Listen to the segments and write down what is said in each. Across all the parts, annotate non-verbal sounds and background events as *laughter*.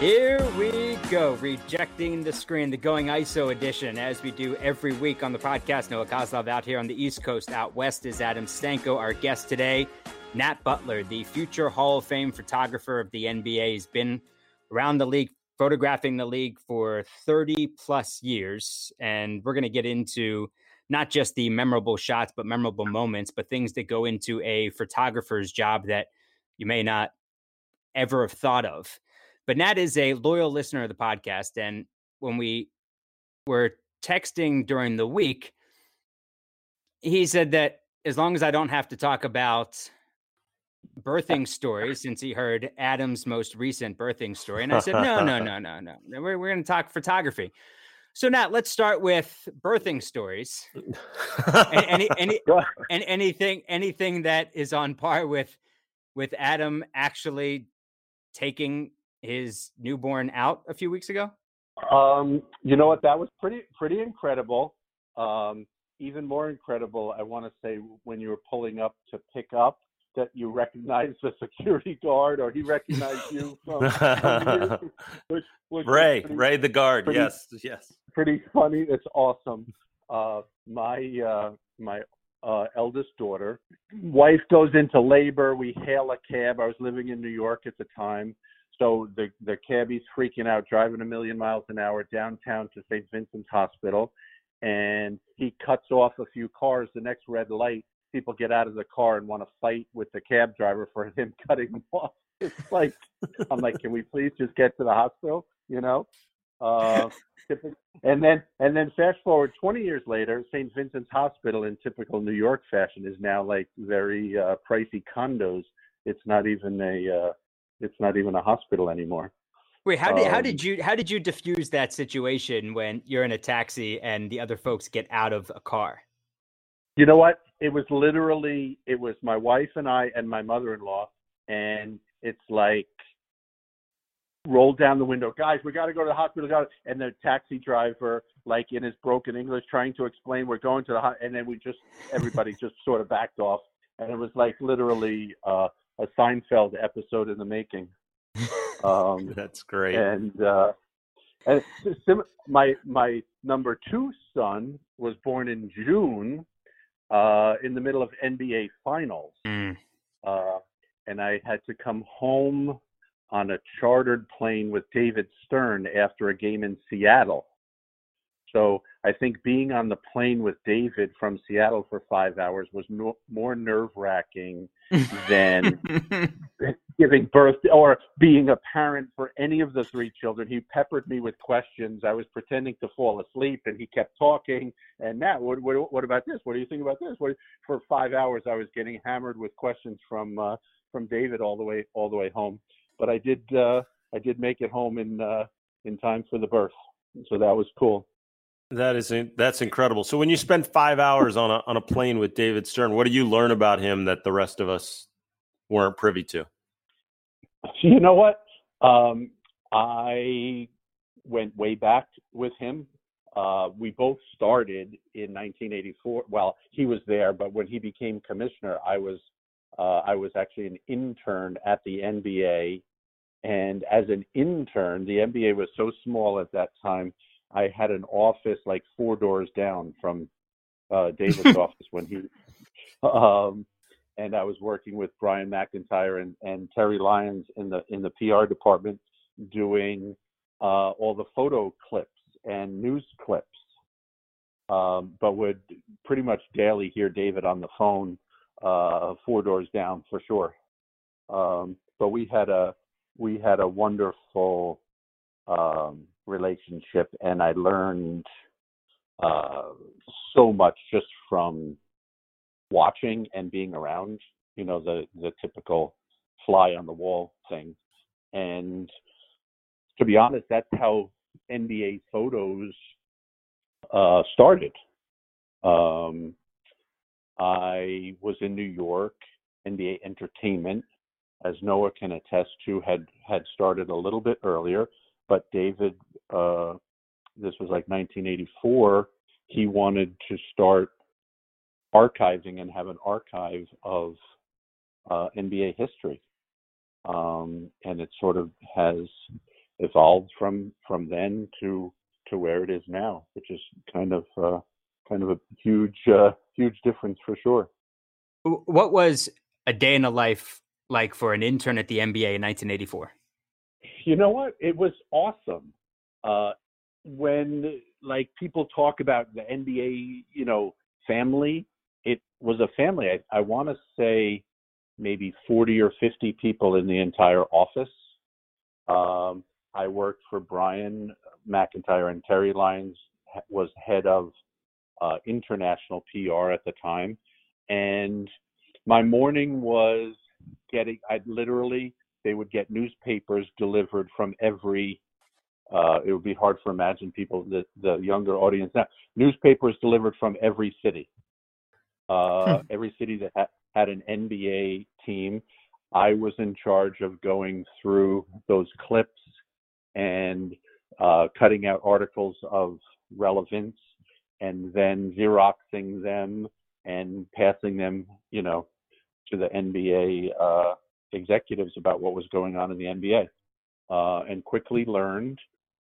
Here we go, rejecting the screen, the going ISO edition, as we do every week on the podcast. Noah Kozlov out here on the East Coast. Out west is Adam Stanko, our guest today. Nat Butler, the future Hall of Fame photographer of the NBA, has been around the league, photographing the league for 30 plus years. And we're going to get into not just the memorable shots, but memorable moments, but things that go into a photographer's job that you may not ever have thought of. But Nat is a loyal listener of the podcast. And when we were texting during the week, he said that as long as I don't have to talk about birthing stories, *laughs* since he heard Adam's most recent birthing story. And I said, no, no, *laughs* no, no, no. We're, we're going to talk photography. So Nat, let's start with birthing stories. any, any, *laughs* any, anything, anything that is on par with, with Adam actually taking his newborn out a few weeks ago? Um, you know what? That was pretty pretty incredible. Um, even more incredible, I want to say, when you were pulling up to pick up, that you recognized the security guard, or he recognized you from, from *laughs* which, which Ray, pretty, Ray the guard. Pretty, yes, yes. Pretty funny. It's awesome. Uh, my uh, my uh, eldest daughter, wife goes into labor. We hail a cab. I was living in New York at the time so the the cabbie's freaking out, driving a million miles an hour downtown to St. Vincent's Hospital, and he cuts off a few cars. The next red light, people get out of the car and want to fight with the cab driver for *laughs* him cutting them off. It's like I'm like, can we please just get to the hospital? You know. Uh, and then and then fast forward 20 years later, St. Vincent's Hospital, in typical New York fashion, is now like very uh, pricey condos. It's not even a uh, it's not even a hospital anymore. Wait, how did um, how did you how did you diffuse that situation when you're in a taxi and the other folks get out of a car? You know what? It was literally it was my wife and I and my mother-in-law, and it's like roll down the window, guys. We got to go to the hospital. Got and the taxi driver, like in his broken English, trying to explain we're going to the hospital, and then we just everybody just sort of backed off, and it was like literally uh, a Seinfeld episode in the making. *laughs* Um, That's great. And uh, and my my number two son was born in June, uh, in the middle of NBA finals, mm. uh, and I had to come home on a chartered plane with David Stern after a game in Seattle. So I think being on the plane with David from Seattle for five hours was no, more nerve wracking than *laughs* giving birth or being a parent for any of the three children. He peppered me with questions. I was pretending to fall asleep, and he kept talking. And now, what, what, what about this? What do you think about this? What, for five hours, I was getting hammered with questions from uh, from David all the way all the way home. But I did uh, I did make it home in uh, in time for the birth, so that was cool. That is that's incredible. So when you spend five hours on a on a plane with David Stern, what do you learn about him that the rest of us weren't privy to? *laughs* You know what? Um, I went way back with him. Uh, we both started in 1984. Well, he was there, but when he became commissioner, I was uh, I was actually an intern at the NBA. And as an intern, the NBA was so small at that time I had an office like four doors down from uh, David's *laughs* office when he, um, and I was working with Brian McIntyre and, and Terry Lyons in the in the PR department doing uh, all the photo clips and news clips. Um, but would pretty much daily hear David on the phone uh, four doors down for sure. Um, but we had a we had a wonderful um, relationship, and I learned uh, so much just from watching and being around. You know, the the typical fly on the wall thing, and to be honest, that's how NBA photos uh, started. Um, I was in New York. NBA Entertainment, as Noah can attest to, had had started a little bit earlier but David, uh, this was like 1984, he wanted to start archiving and have an archive of uh, NBA history. Um, and it sort of has evolved from from then to to where it is now, which is kind of uh, kind of a huge uh, huge difference for sure. What was a day in the life like for an intern at the NBA in 1984? You know what? It was awesome. Uh, when like people talk about the NBA, you know, family, it was a family. I, I want to say maybe 40 or 50 people in the entire office. Um, I worked for Brian McIntyre and Terry Lyons was head of uh, international PR at the time, and my morning was getting. I literally they would get newspapers delivered from every. Uh, it would be hard for imagine people the the younger audience now. Newspapers delivered from every city, uh, hmm. every city that had, had an NBA team. I was in charge of going through those clips and uh, cutting out articles of relevance and then xeroxing them and passing them, you know, to the NBA uh, executives about what was going on in the NBA, uh, and quickly learned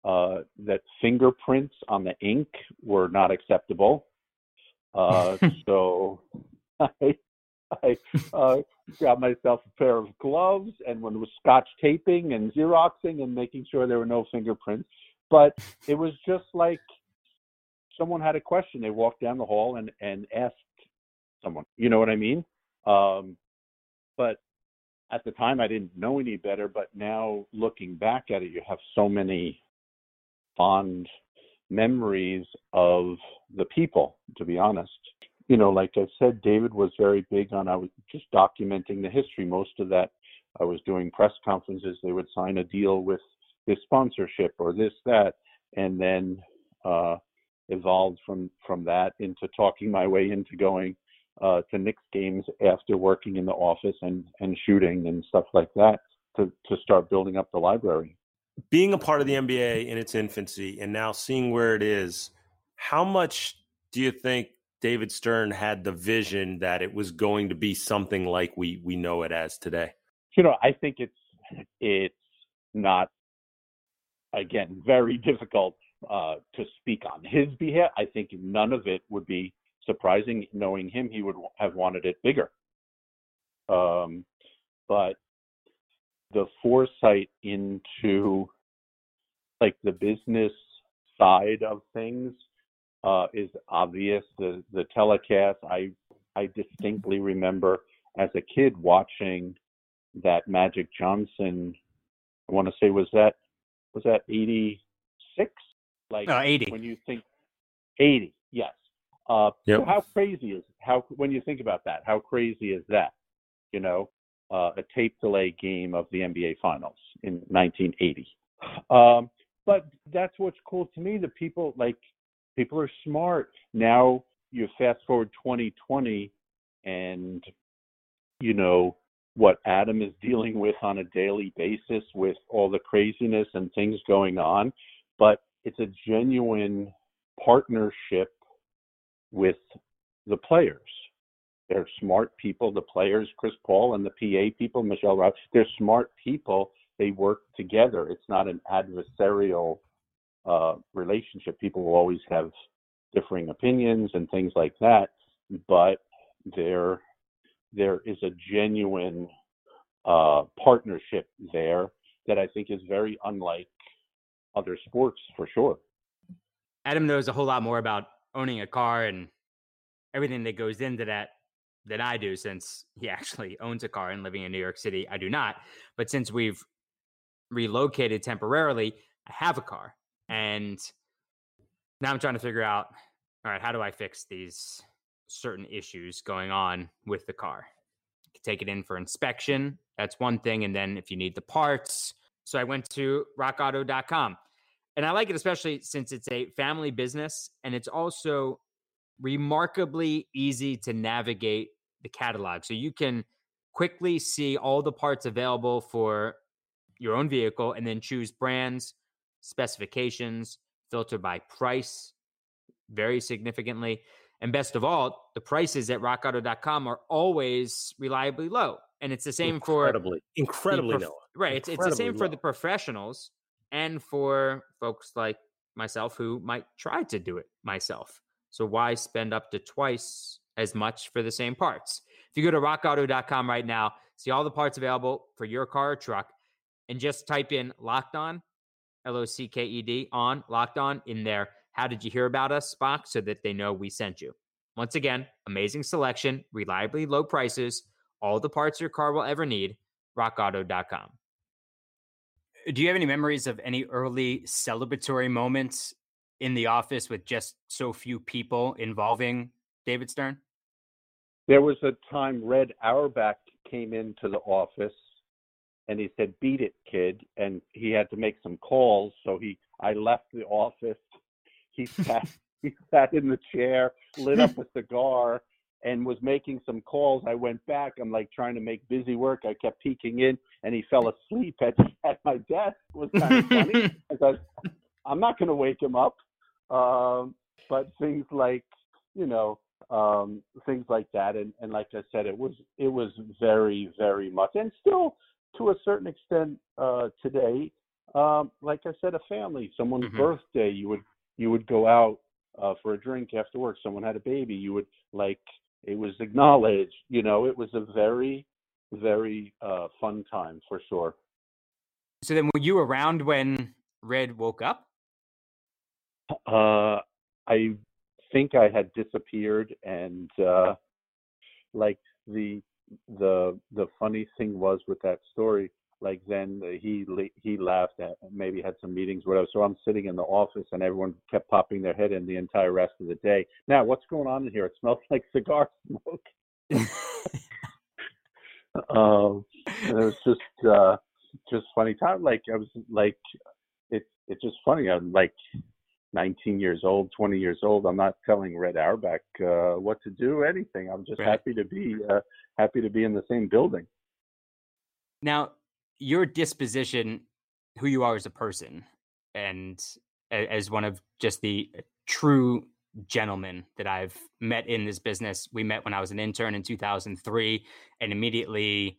uh, that fingerprints on the ink were not acceptable. Uh, *laughs* so I, I uh, got myself a pair of gloves and it was scotch taping and xeroxing and making sure there were no fingerprints. But it was just like someone had a question. They walked down the hall and, and asked someone. You know what I mean? Um, but at the time, I didn't know any better. But now looking back at it, you have so many fond memories of the people, to be honest. You know, like I said, David was very big on I was just documenting the history. Most of that I was doing press conferences. They would sign a deal with this sponsorship or this, that, and then uh, evolved from from that into talking my way into going uh, to Knicks games after working in the office and and shooting and stuff like that to to start building up the library. Being a part of the NBA in its infancy and now seeing where it is, how much do you think David Stern had the vision that it was going to be something like we we know it as today? You know, I think it's it's not again very *laughs* difficult uh, to speak on his behalf. I think none of it would be surprising. Knowing him, he would have wanted it bigger. Um, but the foresight into like the business side of things uh, is obvious. The the telecast, I I distinctly remember as a kid watching that Magic Johnson. I want to say was that was that eighty six like uh, 80. when you think 80, yes. Uh, yep. so how crazy is how when you think about that? How crazy is that? You know, uh, a tape delay game of the NBA Finals in 1980. Um, but that's what's cool to me. The people like people are smart now. You fast forward 2020, and you know what Adam is dealing with on a daily basis with all the craziness and things going on. But it's a genuine partnership with the players. They're smart people, the players, Chris Paul and the PA people, Michelle Rouse, they're smart people. They work together. It's not an adversarial uh, relationship. People will always have differing opinions and things like that, but there there is a genuine uh, partnership there that I think is very unlike other sports for sure. Adam knows a whole lot more about owning a car and everything that goes into that than I do since he *laughs* actually owns a car and living in New York City. I do not. But since we've relocated temporarily, I have a car. And now I'm trying to figure out all right, how do I fix these certain issues going on with the car? take it in for inspection. That's one thing. And then if you need the parts, so I went to rockauto.com. And I like it especially since it's a family business and it's also remarkably easy to navigate the catalog. So you can quickly see all the parts available for your own vehicle and then choose brands, specifications, filter by price very significantly. And best of all, the prices at rockauto.com are always reliably low. And it's the same incredibly, for incredibly, incredibly low. Right. It's, it's the same low. for the professionals and for folks like myself who might try to do it myself. So why spend up to twice as much for the same parts? If you go to rockauto.com right now, see all the parts available for your car or truck, and just type in locked on, L O C K E D, on, locked on in there. How did you hear about us, box, so that they know we sent you? Once again, amazing selection, reliably low prices, all the parts your car will ever need. RockAuto.com. Do you have any memories of any early celebratory moments in the office with just so few people involving David Stern? There was a time Red Auerbach came into the office and he said, "Beat it, kid," and he had to make some calls. So he, I left the office. He sat, *laughs* he sat in the chair, lit up a cigar, and was making some calls. I went back. I'm like trying to make busy work. I kept peeking in, and he fell asleep at *laughs* at my desk. It was kind of funny. *laughs* I thought, I'm not going to wake him up. Um, but things like you know um, things like that, and and like I said, it was it was very very much, and still to a certain extent uh, today. Um, like I said, a family, someone's mm-hmm. birthday, you would you would go out uh, for a drink after work. Someone had a baby, you would like it was acknowledged. You know, it was a very, very uh, fun time for sure. So then, were you around when Red woke up? Uh, I think I had disappeared, and uh, like the the the funny thing was with that story like then he he laughed at maybe had some meetings whatever. So i'm sitting in the office and everyone kept popping their head in the entire rest of the day. Now what's going on in here? It smells *laughs* like cigar smoke. *laughs* Um it was just uh just funny. Time like i was like it's it's just funny. I'm like 19 years old 20 years old. I'm not telling red auerbach uh what to do anything. I'm just right. happy to be uh happy to be in the same building. Now your disposition, who you are as a person, and as one of just the uh, true gentlemen that I've met in this business. We met when I was an intern in 2003, and immediately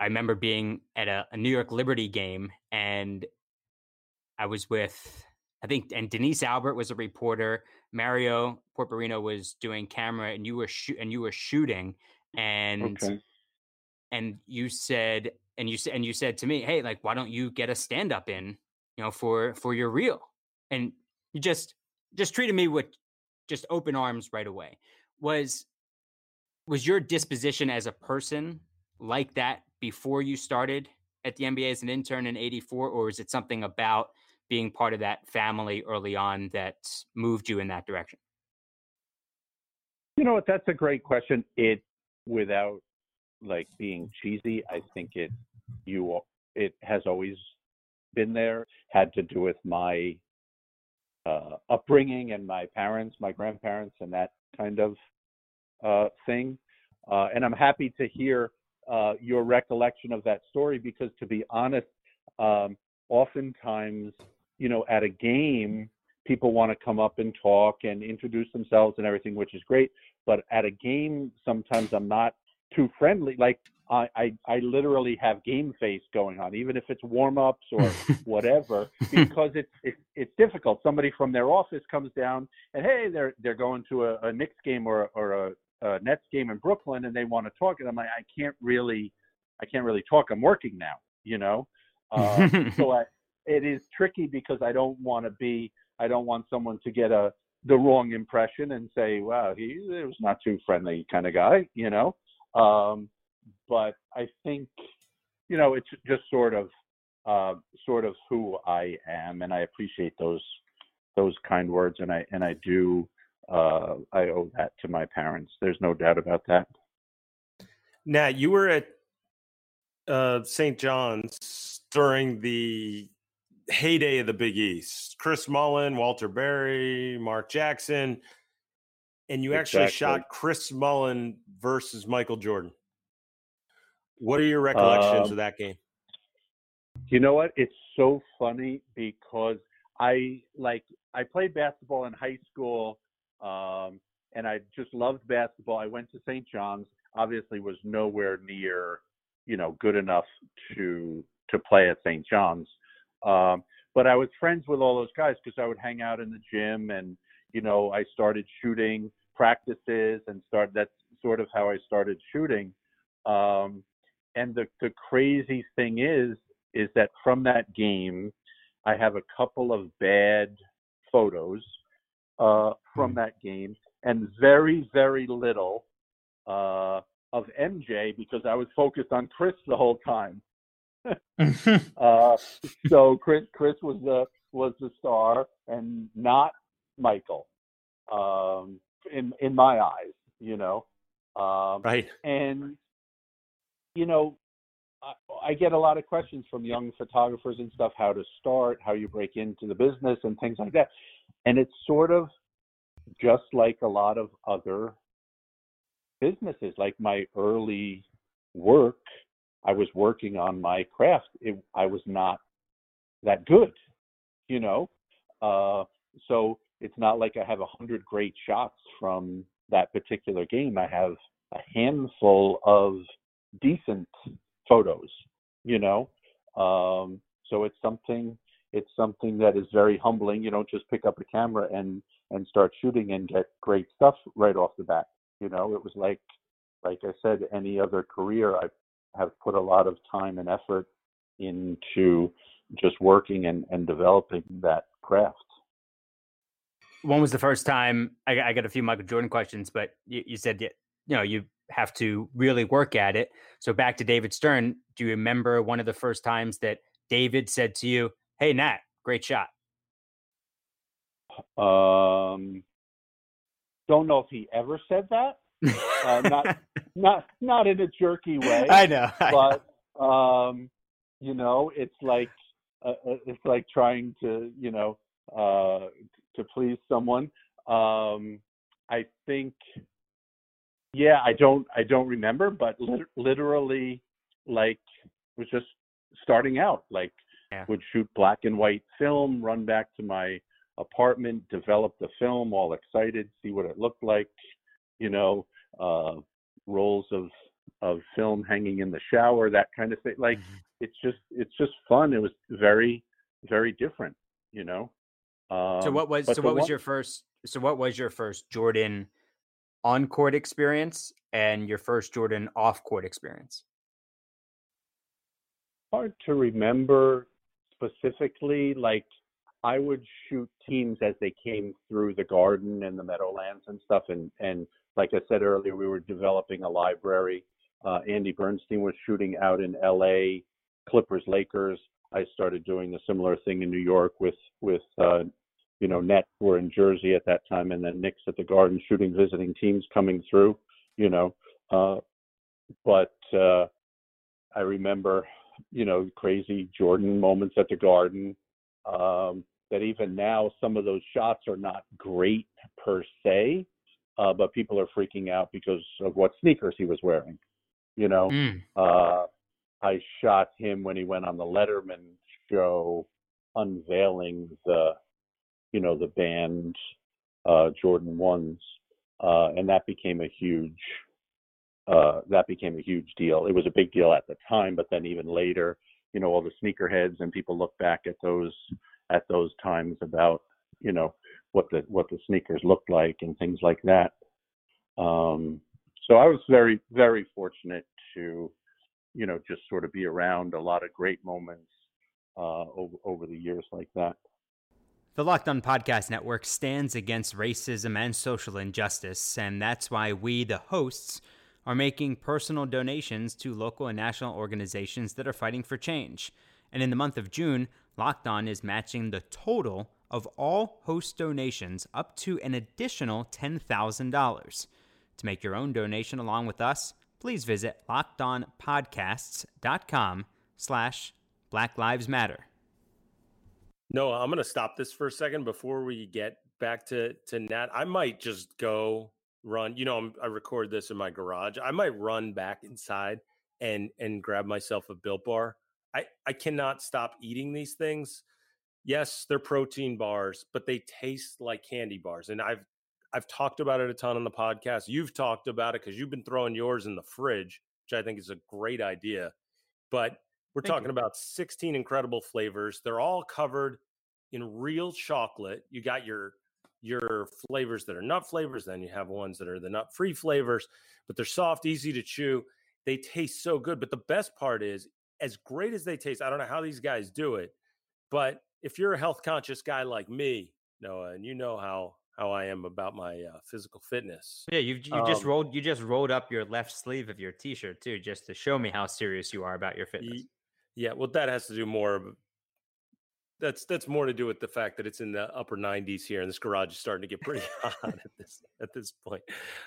I remember being at a, a New York Liberty game, and I was with I think, and Denise Albert was a reporter. Mario Porporino was doing camera, and you were sh- and you were shooting, and okay. and you said and you and you said to me, "Hey, like, why don't you get a stand up in, you know, for for your reel?" And you just just treated me with just open arms right away. Was was your disposition as a person like that before you started at the NBA as an intern in '84, or is it something about being part of that family early on that moved you in that direction? You know what? That's a great question. It without like being cheesy. I think it you it has always been there. Had to do with my uh, upbringing and my parents, my grandparents, and that kind of uh, thing. Uh, and I'm happy to hear uh, your recollection of that story because, to be honest, um, oftentimes, you know, at a game, people want to come up and talk and introduce themselves and everything, which is great. But at a game, sometimes I'm not too friendly. Like I, I, I literally have game face going on, even if it's warm ups or *laughs* whatever, because it's, it's it's difficult. Somebody from their office comes down and hey, they're they're going to a, a Knicks game or or a, a Nets game in Brooklyn and they want to talk, and I'm like, I can't really, I can't really talk. I'm working now, you know. Uh, so *laughs* I, it is tricky because I don't want to be, I don't want someone to get a the wrong impression and say, wow, he was not too friendly kind of guy, you know. Um, but I think, you know, it's just sort of, uh, sort of who I am, and I appreciate those those kind words, and I and I do uh, I owe that to my parents. There's no doubt about that. Now, you were at uh, St. John's during the heyday of the Big East. Chris Mullin, Walter Berry, Mark Jackson, and you exactly. actually shot Chris Mullin versus Michael Jordan. What are your recollections um, of that game? You know what? It's so funny because I like I played basketball in high school, um, and I just loved basketball. I went to St. John's. Obviously, was nowhere near, you know, good enough to to play at St. John's. Um, but I was friends with all those guys because I would hang out in the gym, and you know, I started shooting practices and start. That's sort of how I started shooting. Um, and the the crazy thing is, is that from that game, I have a couple of bad photos uh, from Hmm. that game, and very, very little uh, of MJ because I was focused on Chris the whole time. *laughs* *laughs* Uh, so Chris, Chris was the was the star, and not Michael. Um, in in my eyes, you know. Um, Right. and you know I, I get a lot of questions from young photographers and stuff how to start how you break into the business and things like that and it's sort of just like a lot of other businesses like my early work i was working on my craft it, i was not that good you know uh so it's not like i have a hundred great shots from that particular game. I have a handful of decent photos you know? Um so it's something it's something that is very humbling. You don't just pick up a camera and and start shooting and get great stuff right off the bat you know? It was like like i said any other career i have put a lot of time and effort into just working and and developing that craft when was the first time I, I got a few michael jordan questions but you, you said you, you know you have to really work at it so back to david stern do you remember one of the first times that david said to you hey nat great shot um don't know if he ever said that Uh, not- *laughs* not not in a jerky way i know I know. but um you know it's like uh, uh, it's like trying to you know uh to please someone. Um i think yeah i don't i don't remember but lit- literally like was just starting out like Yeah. would shoot black and white film run back to my apartment develop the film all excited see what it looked like you know uh rolls of of film hanging in the shower that kind of thing. Like it's just it's just fun. It was very very different you know um, so what was so what was one- your first so what was your first jordan on court experience and your first jordan off court experience? Hard to remember specifically like i would shoot teams as they came through the garden and the meadowlands and stuff and and like i said earlier we were developing a library. Uh, andy bernstein was shooting out in la clippers lakers i started doing a similar thing in new york with with uh, you know nets were in jersey at that time and then Knicks at the garden shooting visiting teams coming through you know uh, but uh, i remember you know, crazy Jordan moments at the Garden. Um, that even now, some of those shots are not great per se, uh, but people are freaking out because of what sneakers he was wearing. You know, Mm. uh, I shot him when he went on the Letterman show, unveiling the, you know, the band uh, Jordan ones, uh, and that became a huge uh, that became a huge deal. It was a big deal at the time, but then even later, you know, all the sneakerheads and people look back at those at those times about, you know, what the what the sneakers looked like and things like that. Um, so I was very very fortunate to, you know, just sort of be around a lot of great moments uh, over over the years like that. The Locked On Podcast Network stands against racism and social injustice, and that's why we, the hosts, are making personal donations to local and national organizations that are fighting for change. And in the month of June, Locked On is matching the total of all host donations up to an additional $10,000. To make your own donation along with us, please visit lockedonpodcasts.com slash Black Lives Matter. No, I'm going to stop this for a second before we get back to to Nat. I might just go run. You know, I'm, I record this in my garage. I might run back inside and and grab myself a Built Bar. I I cannot stop eating these things. Yes, they're protein bars, but they taste like candy bars. And I've I've talked about it a ton on the podcast. You've talked about it because you've been throwing yours in the fridge, which I think is a great idea. But We're Thank talking you. about 16 incredible flavors. They're all covered in real chocolate. You got your your flavors that are nut flavors, then you have ones that are the nut free flavors, but they're soft, easy to chew. They taste so good. But the best part is, as great as they taste, I don't know how these guys do it, but if you're a health conscious guy like me, Noah, and you know how how I am about my uh, physical fitness, Yeah, you you just Um, rolled you just rolled up your left sleeve of your t-shirt too, just to show me how serious you are about your fitness. Yeah, well, that has to do more. That's that's more to do with the fact that it's in the upper 90s here, and this garage is starting to get pretty *laughs* hot at this at this point.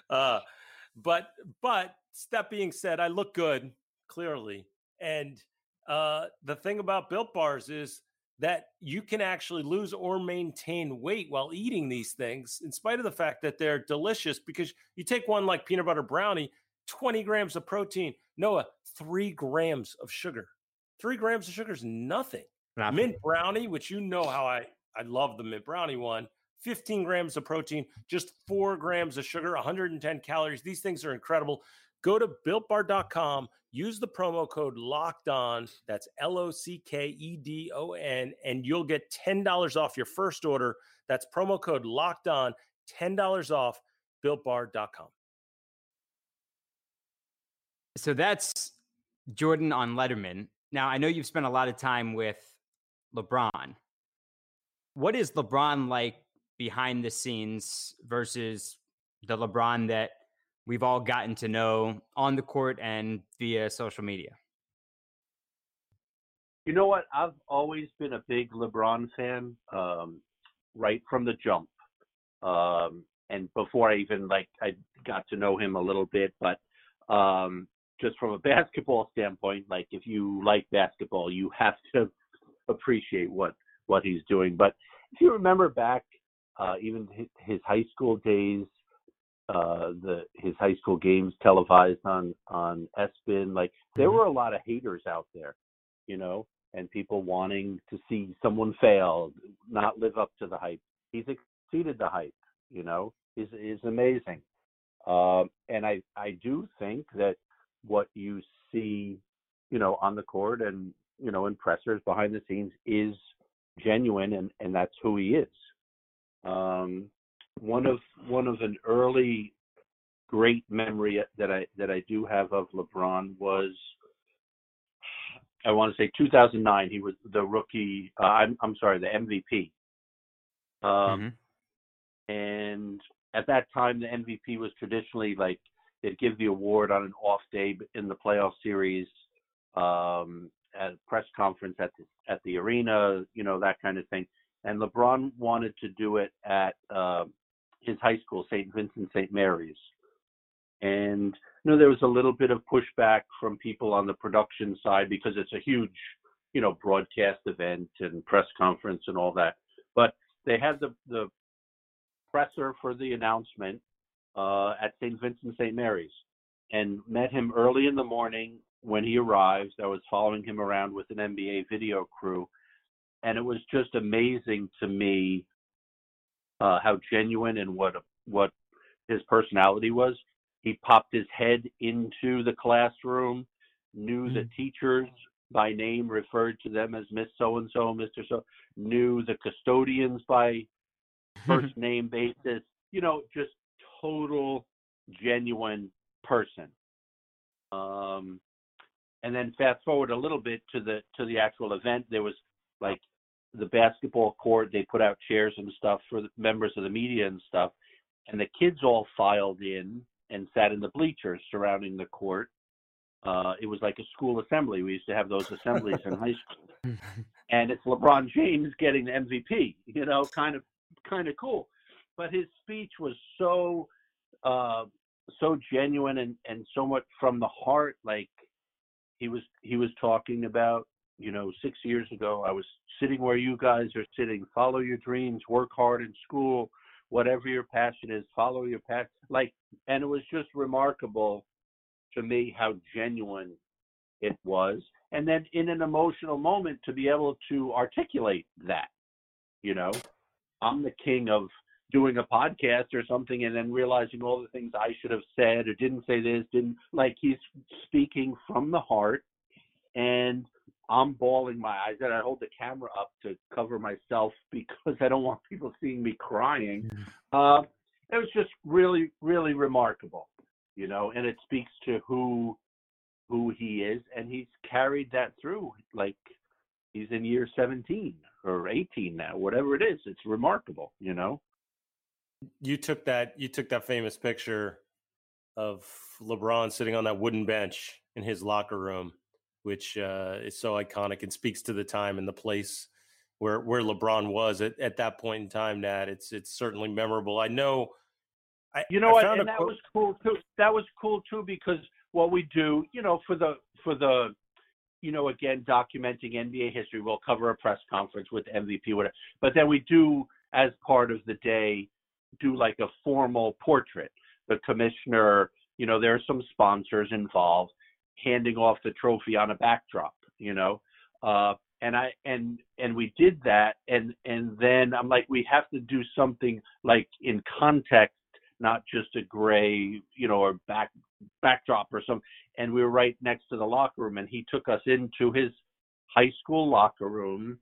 Uh, but but that being said, I look good clearly, and uh, the thing about built bars is that you can actually lose or maintain weight while eating these things, in spite of the fact that they're delicious. Because you take one like peanut butter brownie, 20 grams of protein, Noah, three grams of sugar. Three grams of sugar is nothing. Not- Mint brownie, which you know how I I love the mint brownie one. 15 grams of protein, just four grams of sugar, 110 calories. These things are incredible. Go to builtbar.com, use the promo code locked on. That's L O C K E D O N, and you'll get $10 off your first order. That's promo code locked on, $10 off builtbar.com. So that's Jordan on Letterman. Now I know you've spent a lot of time with LeBron. What is LeBron like behind the scenes versus the LeBron that we've all gotten to know on the court and via social media? You know what? I've always been a big LeBron fan, um, right from the jump. Um, and before I even like I got to know him a little bit, but um, just from a *laughs* basketball standpoint, like if you like basketball, you have *laughs* to appreciate what what he's doing. But if you remember back, uh, even his, his high school days, uh, the his high school games televised on on ESPN, like there Mhm. were a lot of haters out there, you know, and people wanting to see someone fail, not live up to the hype. He's exceeded the hype, you know, is is amazing. Um, and I I do think that what you see, you know, on the court and you know in pressers behind the scenes is genuine, and and that's who he is. Um, one of one of an early great memory that I that I do have of LeBron was I want to say 2009. He was the rookie. Uh, I'm I'm sorry, the MVP. Um, Mhm. and at that time the MVP was traditionally like they'd give the award on an off day in the playoff series um at a press conference at the at the arena you know that kind of thing and LeBron wanted to do it at uh, his high school St. Vincent St. Mary's and you know there was a little bit of pushback from people on the production side because it's a huge you know broadcast event and press conference and all that but they had the the presser for the announcement uh, at St. Vincent St. Mary's and met him early in the morning when he arrives. I was following him around with an NBA video crew, and it was just amazing to me uh, how genuine and what what his personality was. He popped his head into the classroom, knew the teachers by name, referred to them as Miss So and So, Mister So, knew the custodians by first *laughs* name basis. You know, just total genuine person. Um, and then fast forward a little bit to the to the actual event. There was like the basketball court. They put out chairs and stuff for the members of the media and stuff, and the kids all filed in and sat in the bleachers surrounding the court. Uh, it was like a school assembly. We used to have those assemblies in high school *laughs* and it's LeBron James getting the MVP. You know, kind of kind of cool. But his speech was so uh, so genuine and and so much from the heart. Like he was he was talking about you know six years ago. I was sitting where you guys are sitting. Follow your dreams. Work hard in school. Whatever your passion is, follow your passion. Like, and it was just remarkable to me how genuine it was and then in an emotional moment to be able to articulate that you know i'm the king of doing a podcast or something and then realizing all the things i should have said or didn't say this didn't like he's speaking from the heart and I'm bawling my eyes and I hold the camera up to cover myself *laughs* because I don't want people seeing me crying. Uh, it was just really, really remarkable, you know, and it speaks to who who he is, and he's carried that through. Like he's in year 17 or 18 now, whatever it is. It's remarkable, you know. You took that. You took that famous picture of LeBron sitting on that wooden bench in his locker room, which uh, is so iconic and speaks to the time and the place where where LeBron was at, at that point in time. That it's it's certainly memorable. I know. I, you know what? And that quote. was cool too. That was cool too because what we do, you know, for the for the you know, again, documenting NBA history. We'll cover a press conference with MVP, whatever. But then we do, as part of the day, do like a formal portrait. The commissioner, you know, there are some sponsors involved, handing off the trophy on a backdrop, you know. Uh, and I and and we did that, and and then I'm like, we have to do something like in context, not just a gray, you know, or back backdrop or some. And we were right next to the locker room, and he took us into his high school locker room,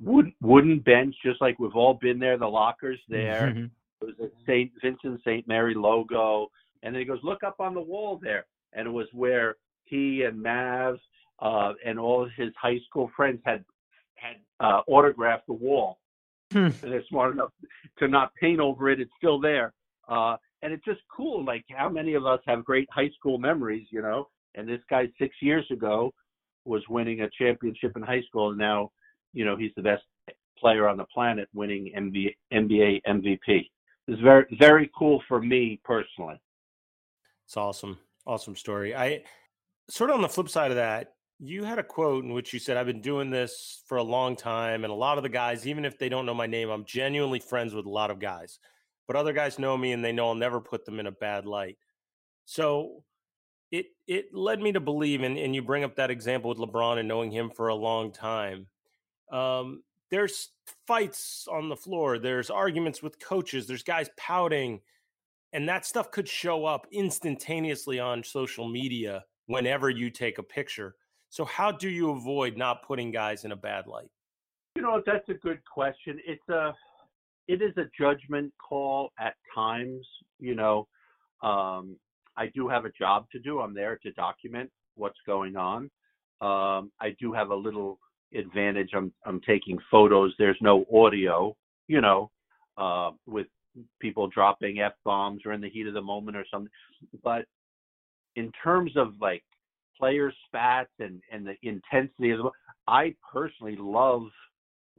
wood, wooden bench, just like we've all been there. The lockers there. Mm-hmm. It was a Saint Vincent Saint Mary logo, and then he goes, "Look up on the wall there," and it was where he and Mav uh, and all his high school friends had had uh, autographed the wall. Hmm. And they're smart enough to not paint over it; it's still there. Uh, and it's just cool. Like how many of us have great high school memories, you know? And this guy six years ago was winning a championship in high school, and now, you know, he's the best player on the planet, winning NBA, NBA MVP. It's very very cool for me personally. It's awesome, awesome story. I sort of on the flip side of that, you had a quote in which you said, I've been doing this for a long time. And a lot of the guys, even if they don't know my name, I'm genuinely friends with a lot of guys but other guys know me and they know I'll never put them in a bad light. So it it led me to believe, and, and you bring up that example with LeBron and knowing him for a long time. Um, there's fights on the floor, there's arguments with coaches, there's guys pouting, and that stuff could show up instantaneously on social media whenever you take a picture. So how do you avoid not putting guys in a bad light? You know, that's a good question. It's a it is a judgment call at times. You know, um, I do have a job to do. I'm there to document what's going on. Um, I do have a little advantage. I'm I'm taking photos. There's no audio. You know, uh, with people dropping f bombs or in the heat of the moment or something. But in terms of like player spats and and the intensity of the, I personally love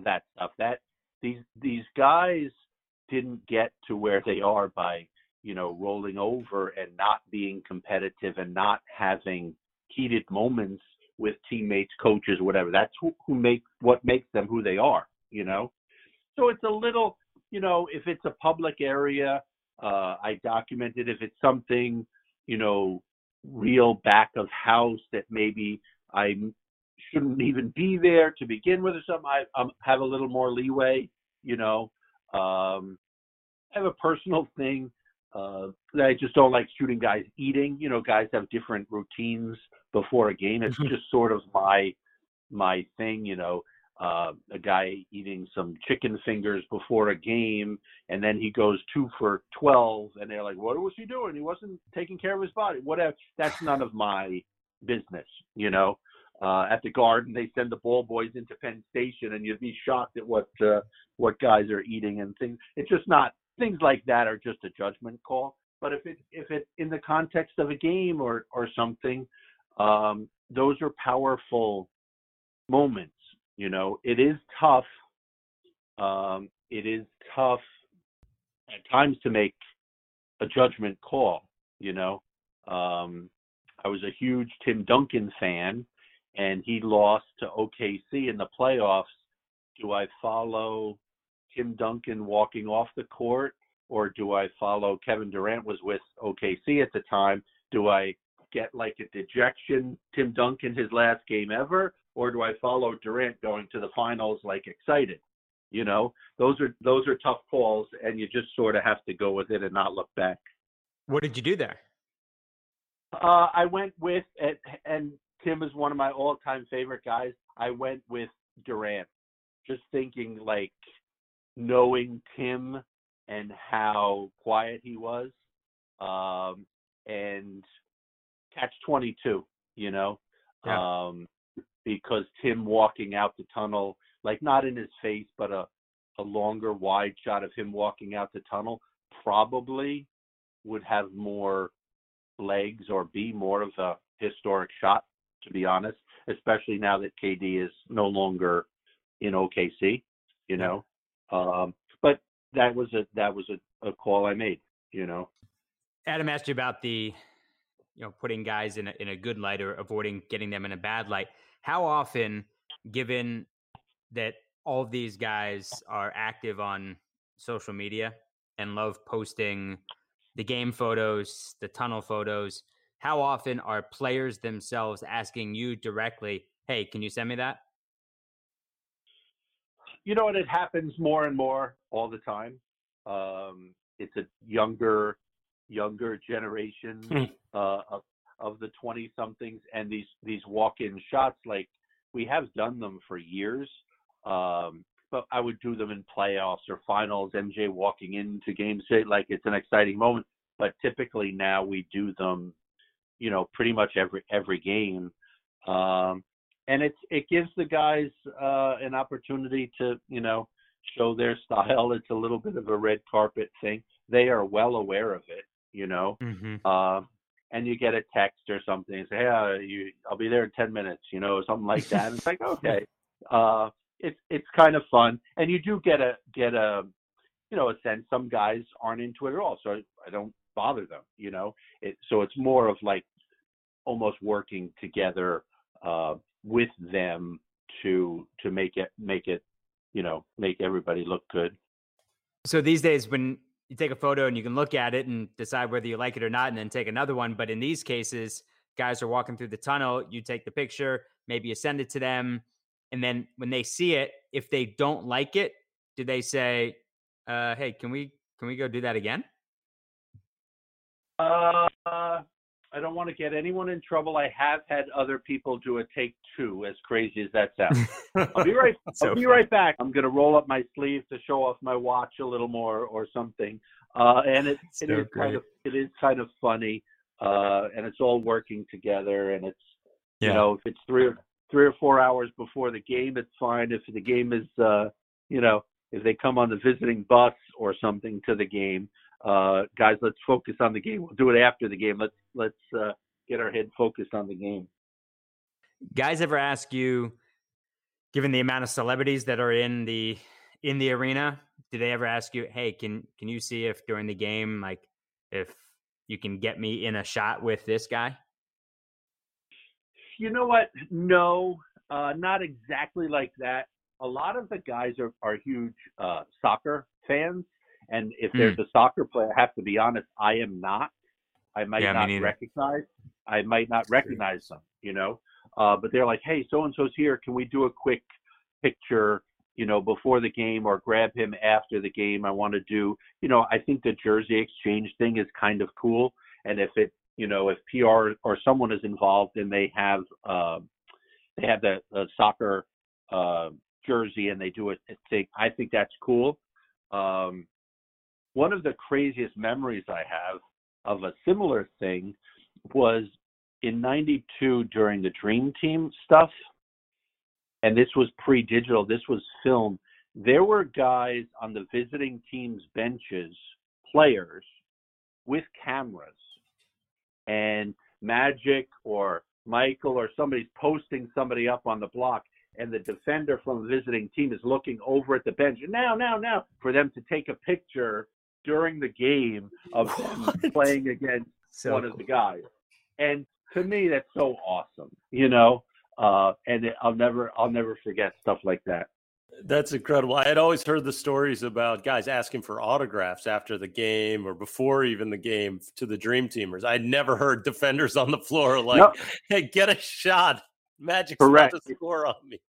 that stuff. That these these guys didn't get to where they are by you know rolling over and not being competitive and not having heated moments with teammates, coaches, whatever. That's who, who make what makes them who they are. You know, so it's a little you know if it's a public area, uh, I document it. If it's something you know real back of house that maybe I shouldn't even be there to begin with or something. I um, have a little more leeway, you know. Um, I have a personal thing uh, that I just don't like shooting guys eating. You know, guys have different routines before a game. It's mm-hmm. just sort of my my thing. You know, uh, a guy eating some chicken fingers before a game, and then he goes two for twelve, and they're like, "What was he doing? He wasn't taking care of his body." Whatever. That's none of my business. You know uh, at the Garden. They send the ball boys into Penn Station, and you'd be shocked at what uh, what guys are eating and things. It's just not things like that are just a judgment call. But if it if it in the context of a game or or something, um, those are powerful moments. You know, it is tough. Um, it is tough at times to make a judgment call. You know, um, I was a huge Tim Duncan fan and he lost to OKC in the playoffs. Do I follow Tim Duncan walking off the court, or do I follow Kevin Durant was with OKC at the time? Do I get like a dejection, Tim Duncan his last game ever, or do I follow Durant going to the finals like excited? You know, those are those are tough calls, and you just sort of have to go with it and not look back. What did you do there? Uh, I went with and, and Tim is one of my all-time favorite guys. I went with Durant, just thinking like knowing Tim and how quiet he was, um, and catch 22, you know, yeah. um, because Tim walking out the tunnel, like not in his face, but a, a longer wide shot of him walking out the tunnel probably would have more legs or be more of a historic shot, to be honest, especially now that KD is no longer in OKC, you know. Um, but that was a that was a, a call I made, you know. Adam asked you about the, you know, putting guys in a, in a good light or avoiding getting them in a bad light. How often, given that all of these guys are active on social media and love posting the game photos, the tunnel photos, how often are players themselves asking you directly, "Hey, can you send me that?" You know what? It happens more and more all the time. Um, it's a younger, younger generation *laughs* uh, of, of the twenty somethings, and these these walk in shots. Like we have done them for years, um, but I would do them in playoffs or finals. MJ walking into games, like it's an exciting moment. But typically now we do them, you know, pretty much every every game, um, and it's it gives the guys uh, an opportunity to you know show their style. It's a little bit of a red carpet thing. They are well aware of it, you know. Mm-hmm. Uh, and you get a text or something and say, "Hey, uh, you, I'll be there in ten minutes," you know, something like that. it's like, *laughs* okay, uh, it's it's kind of fun, and you do get a get a you know a sense. Some guys aren't into it at all, so I don't bother them. You know, it, so it's more of like almost working together uh, with them to to make it make it you know make everybody look good. So these days, when you take a photo and you can look at it and decide whether you like it or not, and then take another one. But in these cases, guys are walking through the tunnel. You take the picture, maybe you send it to them and then when they see it, if they don't like it, do they say, uh, "Hey, can we can we go do that again?" Uh, I don't want to get anyone in trouble. I have had other people do a take two, as crazy as that sounds. I'll be right. *laughs* so I'll be right back. I'm going to roll up my sleeve to show off my watch a little more, or something. Uh, and it, it is kind of it is kind of funny, uh, and it's all working together. And it's yeah. you know if it's three or three or four hours before the game, it's fine. If the game is, uh, you know, if they come on the visiting bus or something to the game, uh, guys, let's focus on the game. We'll do it after the game. Let's let's uh, get our head focused on the game. Guys, ever ask you, given the amount of celebrities that are in the in the arena, do they ever ask you, "Hey, can can you see if during the game, like, if you can get me in a shot with this guy?" you know what? No, uh, not exactly like that. A lot of the guys are, are huge uh, soccer fans, and if mm. there's a soccer player, I have to be honest, I am not. I might yeah, not recognize. I might not recognize them, you know. Uh, but they're like, "Hey, so and so's here. Can we do a quick picture?" You know, before the game, or grab him after the game. I want to do. You know, I think the jersey exchange thing is kind of cool. And if it you know, if PR or someone is involved and they have uh, they have the, the soccer uh, jersey and they do it, thing, I think that's cool. Um, one of the craziest memories I have of a similar thing was in '92 during the Dream Team stuff, and this was pre-digital. This was film. There were guys on the visiting team's benches, players, with cameras and Magic or Michael or somebody's posting somebody up on the block and the defender from the visiting team is looking over at the bench now now now for them to take a picture during the game of playing against so one cool. of the guys and to me that's so awesome you know uh, and i'll never i'll never forget stuff like that that's incredible. I had always heard the stories about guys asking for autographs after the game or before even the game to the Dream Teamers. I'd never heard defenders on the floor like, no. "Hey, get a shot." Magic's Correct. about to score on me.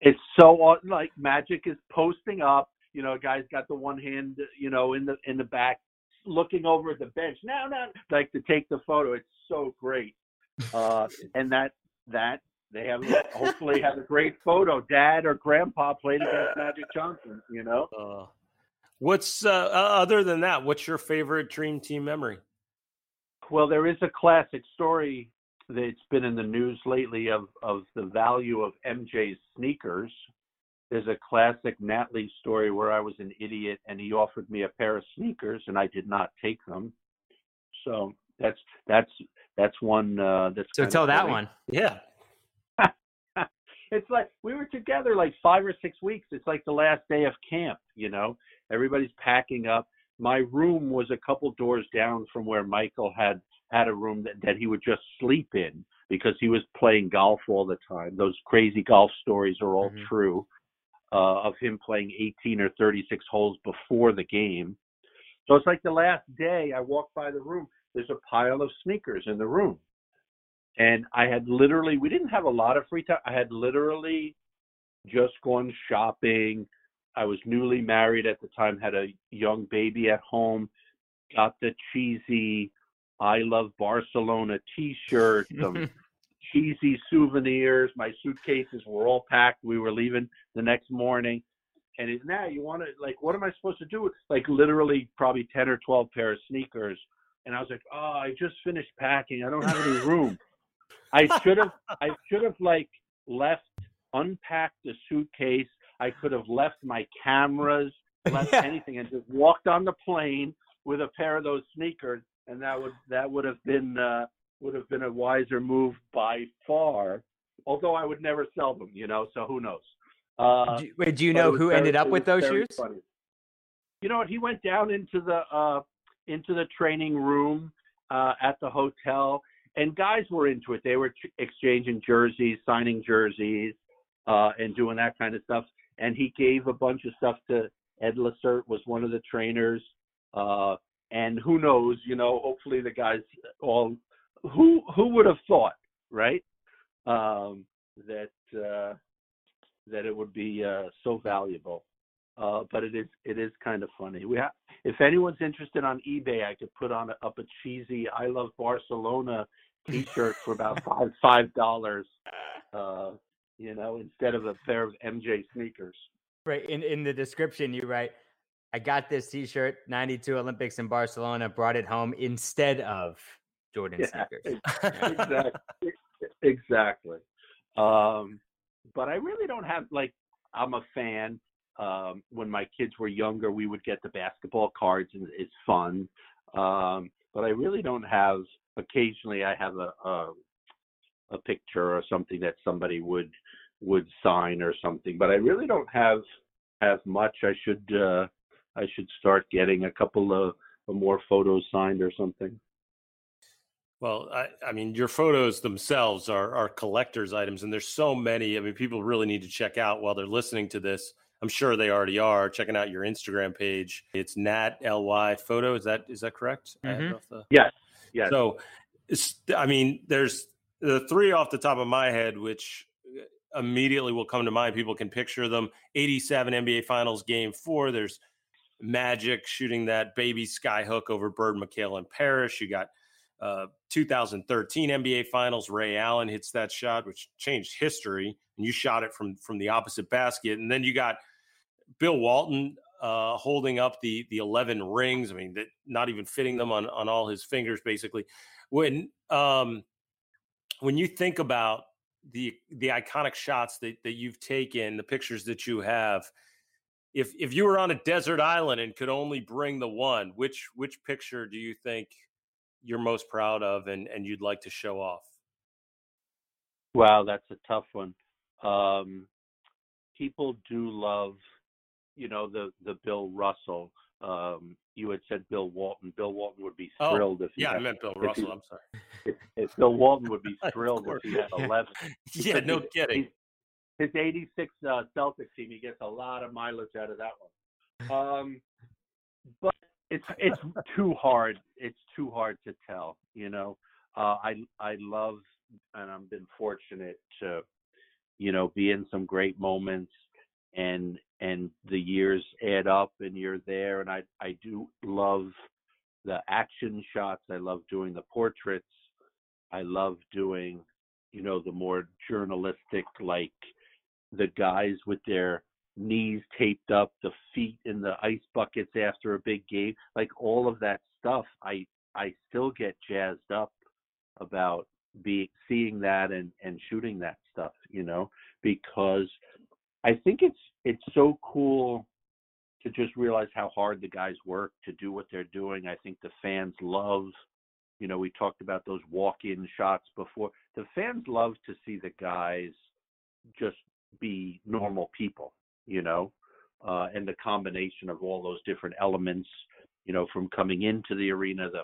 It's so like Magic is posting up. You know, guys got the one hand, you know, in the in the back, looking over at the bench. Now, now, like to take the photo. It's so great, uh, and that that they have hopefully have a great photo. Dad or Grandpa played against Magic Johnson. You know. Uh, what's uh, other than that? What's your favorite Dream Team memory? Well, there is a classic story that's been in the news lately of of the value of MJ's sneakers. There's a classic Natalie story where I was an idiot and he offered me a pair of sneakers and I did not take them. So that's that's that's one uh that's So tell that one. Yeah. *laughs* it's like we were together like five or six weeks. It's like the last day of camp, you know. Everybody's packing up. My room was a couple doors down from where Michael had had a room that, that he would just sleep in because he was playing golf all the time. Those crazy golf stories are all Mhm. true uh, of him playing 18 or 36 holes before the game. So it's like the last day I walked by the room, there's a pile of sneakers in the room. And I had literally, we didn't have a lot of free time. I had literally just gone shopping. I was newly married at the time, had a young baby at home, got the cheesy I love Barcelona t shirt, some *laughs* cheesy souvenirs. My suitcases were all packed. We were leaving the next morning. And it, now you want to, like, what am I supposed to do? Like, literally, probably 10 or 12 pair of sneakers. And I was like, oh, I just finished packing. I don't have any room. *laughs* I should have, I should have, like, left, unpacked the suitcase. I could have left my cameras, left Yeah. anything, and just walked on the plane with a pair of those sneakers. And that would, that would have been, uh, would have been a wiser move by far. Although I would never sell them, you know. So who knows? Uh, Do, wait, do you know who very- ended up with those shoes? funny. You know what? He went down into the uh, into the training room uh, at the hotel, and guys were into it. They were ch- exchanging jerseys, signing jerseys, uh, and doing that kind of stuff. And he gave a bunch of stuff to Ed Lacerte, was one of the trainers. Uh, and who knows? You know, hopefully the guys all who who would have thought, right? Um, that uh, that it would be uh, so valuable. Uh, but it is it is kind of funny. We have, if anyone's interested on eBay, I could put on a, up a cheesy "I love Barcelona" T-shirt for about *laughs* five five dollars. Uh, you know, instead of a pair of MJ sneakers. Right. In in the description, you write, I got this t shirt, 92 Olympics in Barcelona, brought it home instead of Jordan Yeah, sneakers. *laughs* exactly. exactly. Um, but I really don't have like I'm a fan. Um, when my kids were younger, we would get the basketball cards, and it's fun. Um, but I really don't have. Occasionally, I have a, a a picture or something that somebody would would sign or something. But I really don't have have much. I should uh, I should start getting a couple of, of more photos signed or something. Well, I, I mean, your photos themselves are are collectors' items, and there's so many. I mean, people really need to check out while they're listening to this. I'm sure they already are checking out your Instagram page. It's Nat Ly Photo. Is that is that correct? I Mhm. the- Yes. Yes. So, I mean, there's the three off the top of my head, which immediately will come to mind. People can picture them. 87 NBA Finals Game Four. There's Magic shooting that baby sky hook over Bird, McHale, and Parish. You got uh, 2013 NBA Finals. Ray Allen hits that shot, which changed history, and you shot it from from the opposite basket. And then you got Bill Walton uh, holding up the the 11 rings. I mean, that, not even fitting them on on all his fingers, basically. When um, when you think about the the iconic shots that that you've taken, the pictures that you have. If if you were on a desert island and could only bring the one, which which picture do you think you're most proud of and and you'd like to show off? Wow, that's a tough one. Um, people do love, you know, the the Bill Russell. Um, you had said Bill Walton. Bill Walton would be Oh, thrilled if he Yeah, I meant Bill if he- Russell. I'm sorry. if, if Bill Walton would be *laughs* thrilled if he had *laughs* eleven. Yeah, no Because kidding. His '86 uh, Celtics team, he gets a lot of mileage out of that one. Um, but it's it's too hard. It's too hard to tell. You know, uh, I I love and I've been fortunate to, you know, be in some great moments, and and the years add up, and you're there. And I I do love the action shots. I love doing the portraits. I love doing you know, the more journalistic, like the guys with their knees taped up, the feet in the ice buckets after a big game, like all of that stuff. I I still get jazzed up about be seeing that and and shooting that stuff, you know, because I think it's it's so cool to just realize how hard the guys work to do what they're doing. I think the fans love, you know, we talked about those walk-in shots before. The fans love to see the guys just be normal people, you know, uh, and the combination of all those different elements, you know, from coming into the arena, the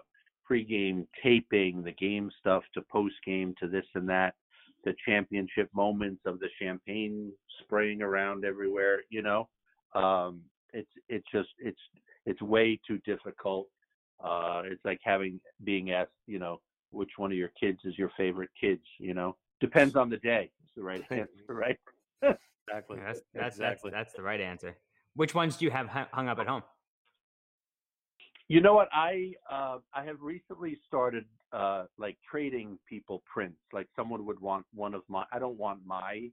pregame taping, the game stuff to postgame to this and that, the championship moments of the champagne spraying around everywhere, you know. Um, it's it's just it's it's way too difficult. Uh, it's like having being asked, you know, which one of your kids is your favorite kids. You know, depends on the day. It's the right answer, *laughs* right? *laughs* exactly. That's that's, exactly. that's that's the right answer. Which ones do you have hung up at home? You know what? I uh, I have recently started uh, like trading people prints. Like someone would want one of my. I don't want my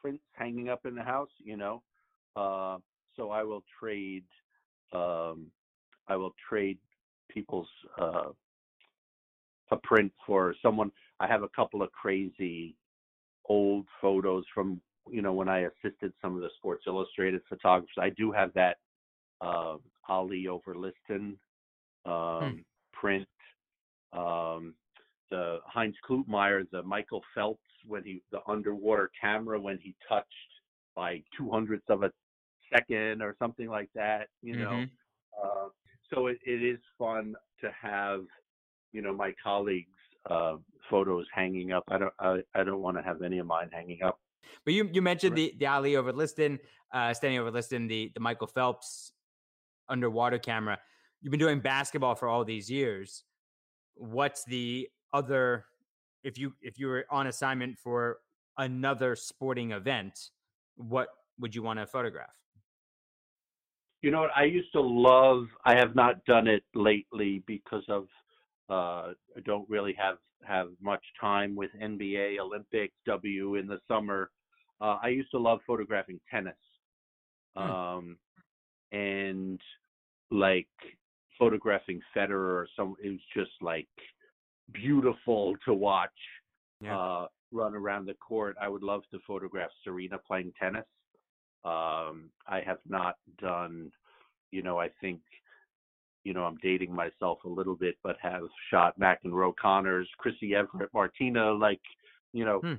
prints hanging up in the house. You know, uh, so I will trade. Um, I will trade people's uh, a print for someone. I have a couple of crazy old photos from you know when I assisted some of the Sports Illustrated photographers. I do have that uh, Ali over Liston hmm. um, hmm. print. Um, the Heinz Kluetmeier, the Michael Phelps when he the underwater camera when he touched by two hundredths of a second or something like that. You know, mm-hmm. uh, so it, it is fun to have you know my colleagues' uh, photos hanging up. I don't I, I don't want to have any of mine hanging up. But you you mentioned right. the the Ali over Liston, uh, standing over Liston, the the Michael Phelps underwater camera. You've been doing basketball for all these years. What's the other if you if you were on assignment for another sporting event, what would you want to photograph? You know what? I used to love. I have not done it lately because of uh, I don't really have have much time with NBA, Olympics, W in the summer. Uh, I used to love photographing tennis, hmm. um, and like photographing Federer or some. It was just like beautiful to watch yeah. uh, run around the court. I would love to photograph Serena playing tennis. Um, I have not done, you know, I think, you know, I'm dating myself a little bit, but have shot McEnroe Connors, Chrissie Evert, Martina, like, you know, hmm.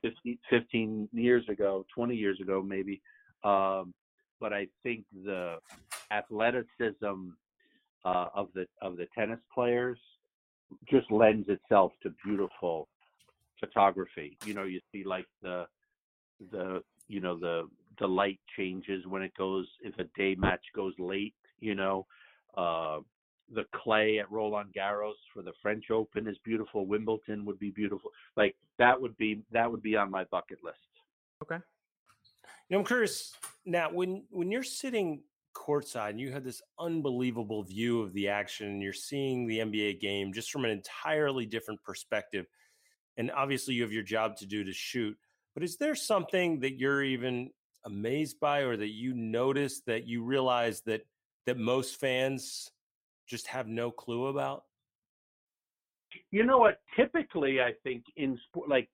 15, 15 years ago, 20 years ago, maybe. Um, but I think the athleticism uh, of the of the tennis players just lends itself to beautiful photography. You know, you see like the the you know the the light changes when it goes if a day match goes late you know uh the clay at Roland Garros for the French Open is beautiful. Wimbledon would be beautiful. Like that would be that would be on my bucket list. Okay. You know, I'm curious now when when you're sitting courtside and you have this unbelievable view of the action and you're seeing the NBA game just from an entirely different perspective. And obviously you have your job to do to shoot. But is there something that you're even amazed by or that you notice that you realize that that most fans just have no clue about? You know what? Typically, I think in sport, like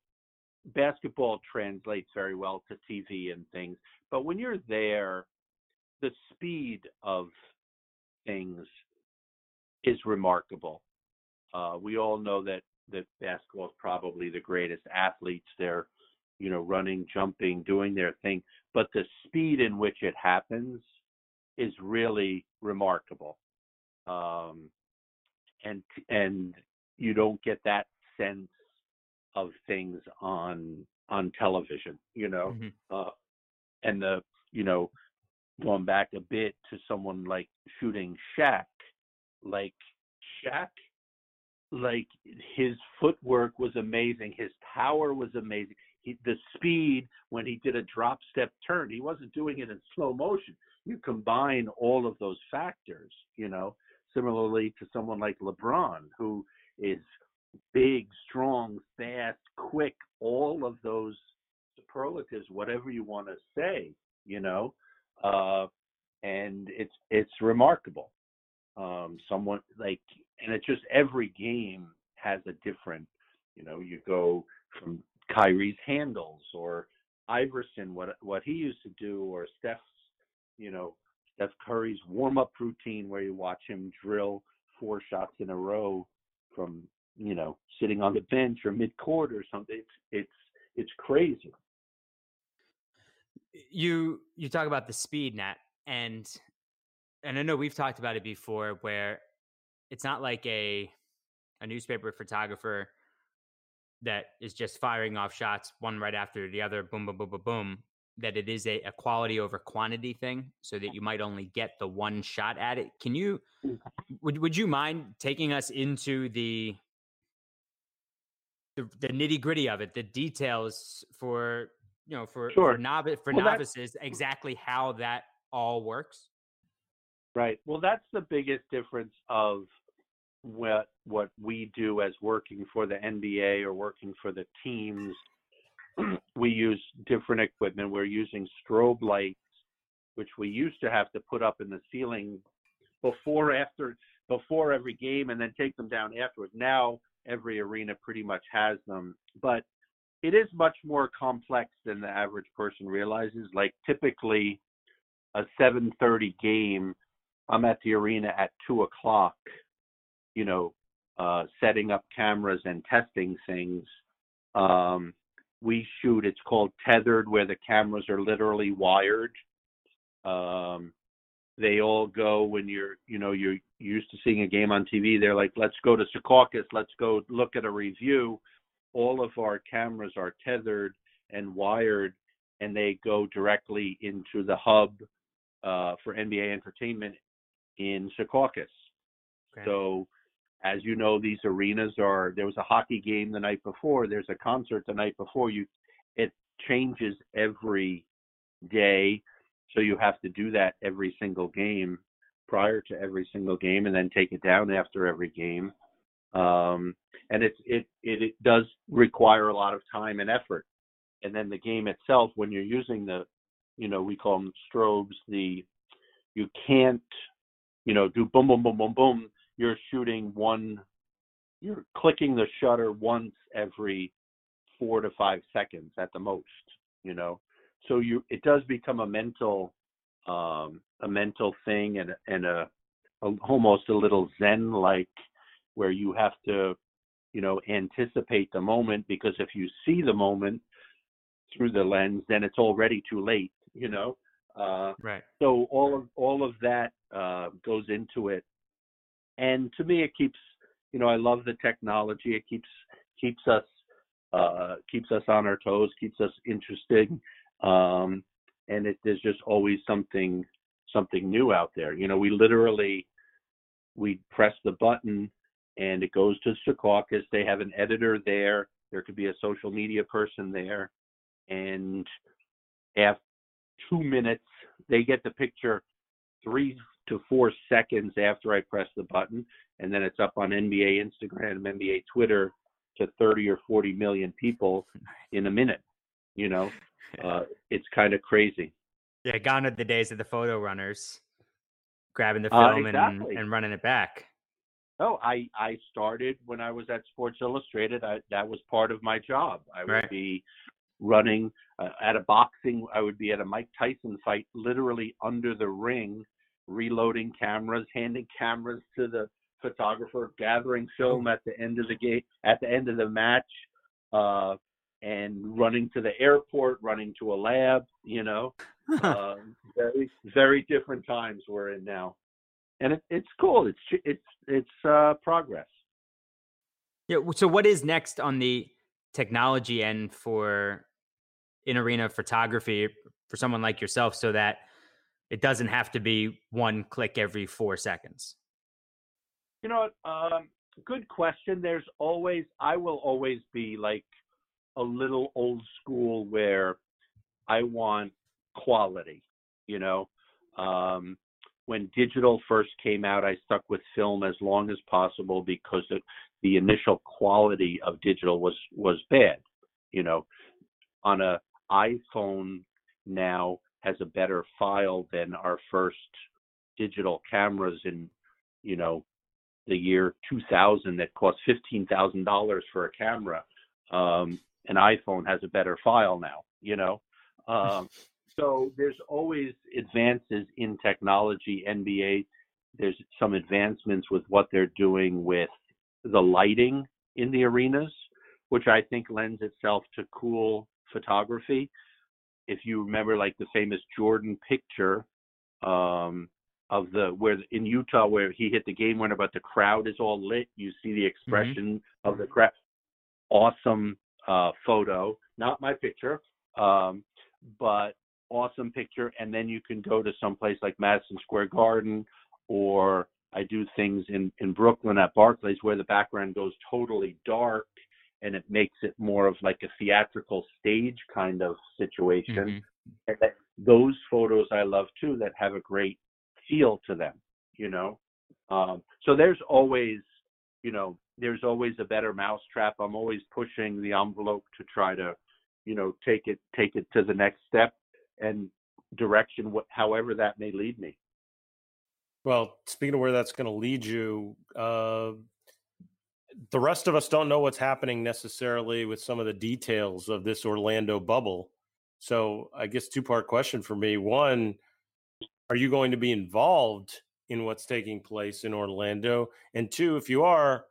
basketball translates very well to TV and things, but when you're there, the speed of things is remarkable. Uh, we all know that that basketball is probably the greatest athletes. They're you know, running, jumping, doing their thing. But the speed in which it happens is really remarkable. Um, and and you don't get that sense of things on on television, you know. Mm-hmm. Uh, and the you know, going back a bit to someone like shooting Shaq, like Shaq like his footwork was amazing his power was amazing he, the speed when he did a drop step turn. He wasn't doing it in slow motion. You combine all of those factors, you know, similarly to someone like LeBron, who is big, strong, fast, quick, all of those superlatives, whatever you want to say, you know, uh, and it's it's remarkable. Um, someone like, and it's just every game has a different, you know, you go from Kyrie's handles or Iverson, what what he used to do, or Steph's, you know, Steph Curry's warm up routine where you watch him drill four shots in a row from you know sitting on the bench or mid court or something. It's it's it's crazy. You you talk about the speed, Nat, and and I know we've talked about it before, where it's not like a a newspaper photographer that is just firing off shots one right after the other, boom, boom, boom, boom, boom. That it is a, a quality over quantity thing, so that you might only get the one shot at it. Can you mm. would would you mind taking us into the the, the nitty gritty of it, the details for you know for sure. for, novice, for well, novices, exactly how that all works? Right. Well, that's the biggest difference of what what we do as working for the NBA or working for the teams. We use different equipment. We're using strobe lights, which we used to have to put up in the ceiling before after before every game and then take them down afterwards. Now every arena pretty much has them, but it is much more complex than the average person realizes. Like typically a 7:30 game, I'm at the arena at two o'clock you know, uh, setting up cameras and testing things. Um, we shoot, it's called tethered, where the cameras are literally wired. Um, they all go when you're, you know, you're used to seeing a game on TV. They're like, let's go to Secaucus, let's go look at a review. All of our cameras are tethered and wired, and they go directly into the hub uh, for NBA entertainment in Secaucus. Okay. So as you know, these arenas are. There was a hockey game the night before. There's a concert the night before. You, it changes every day, so you have to do that every single game prior to every single game, and then take it down after every game. Um, and it, it it it does require a lot of time and effort. And then the game itself, when you're using the, you know, we call them strobes. The you can't, you know, do boom boom boom boom boom you're shooting one you're clicking the shutter once every four to five seconds at the most you know? So you it does become a mental um a mental thing and and a, a almost a little zen like where you have to you know anticipate the moment because if you see the moment through the lens then it's already too late you know? Uh right. so all of all of that uh goes into it and to me it keeps you know i love the technology it keeps keeps us uh keeps us on our toes keeps us interested um and it there's just always something something new out there you know we literally we press the button and it goes to Secaucus. They have an editor there. There could be a social media person there. And after two minutes, they get the picture three to four seconds after I press the button, and then it's up on NBA Instagram, and NBA Twitter to 30 or 40 million people *laughs* in a minute. You know, uh, it's kind of crazy. Yeah, gone are the days of the photo runners grabbing the uh, film uh, exactly. and, and running it back. Oh, I I started when I was at Sports Illustrated. I, that was part of my job. I would right. be running uh, at a boxing. I would be at a Mike Tyson fight, literally under the ring, reloading cameras, handing cameras to the photographer, gathering film at the end of the game, at the end of the match, uh, and running to the airport, running to a lab. You know, *laughs* uh, very very different times we're in now, and it, it's cool. It's it's it's uh, progress. Yeah. So, what is next on the technology end for in arena photography for someone like yourself, so that it doesn't have to be one click every four seconds. You know, um, good question. There's always, I will always be like a little old school where I want quality. You know, um, when digital first came out, I stuck with film as long as possible because it, the initial quality of digital was was bad. You know, on a iPhone now has a better file than our first digital cameras in you know the year 2000 that cost $15,000 for a camera. Um, an iPhone has a better file now, you know. Um, *laughs* so there's always advances in technology. NBA, there's some advancements with what they're doing with the lighting in the arenas, which I think lends itself to cool photography. If you remember, like the famous Jordan picture um, of the where in Utah where he hit the game winner, but the crowd is all lit. You see the mm-hmm. expression mm-hmm. of the crowd. Awesome uh, photo, not my picture, um, but awesome picture. And then you can go to some place like Madison Square Garden, or I do things in in Brooklyn at Barclays where the background goes totally dark and it makes it more of like a theatrical stage kind of situation. Mm-hmm. those photos I love too that have a great feel to them, you know. Um, so there's always, you know, there's always a better mousetrap. I'm always pushing the envelope to try to, you know, take it take it to the next step and direction, wh- however that may lead me. Well, speaking of where that's going to lead you, uh, the rest of us don't know what's happening necessarily with some of the details of this Orlando bubble. So, I guess two part question for me. One, are you going to be involved in what's taking place in Orlando? And two, if you are,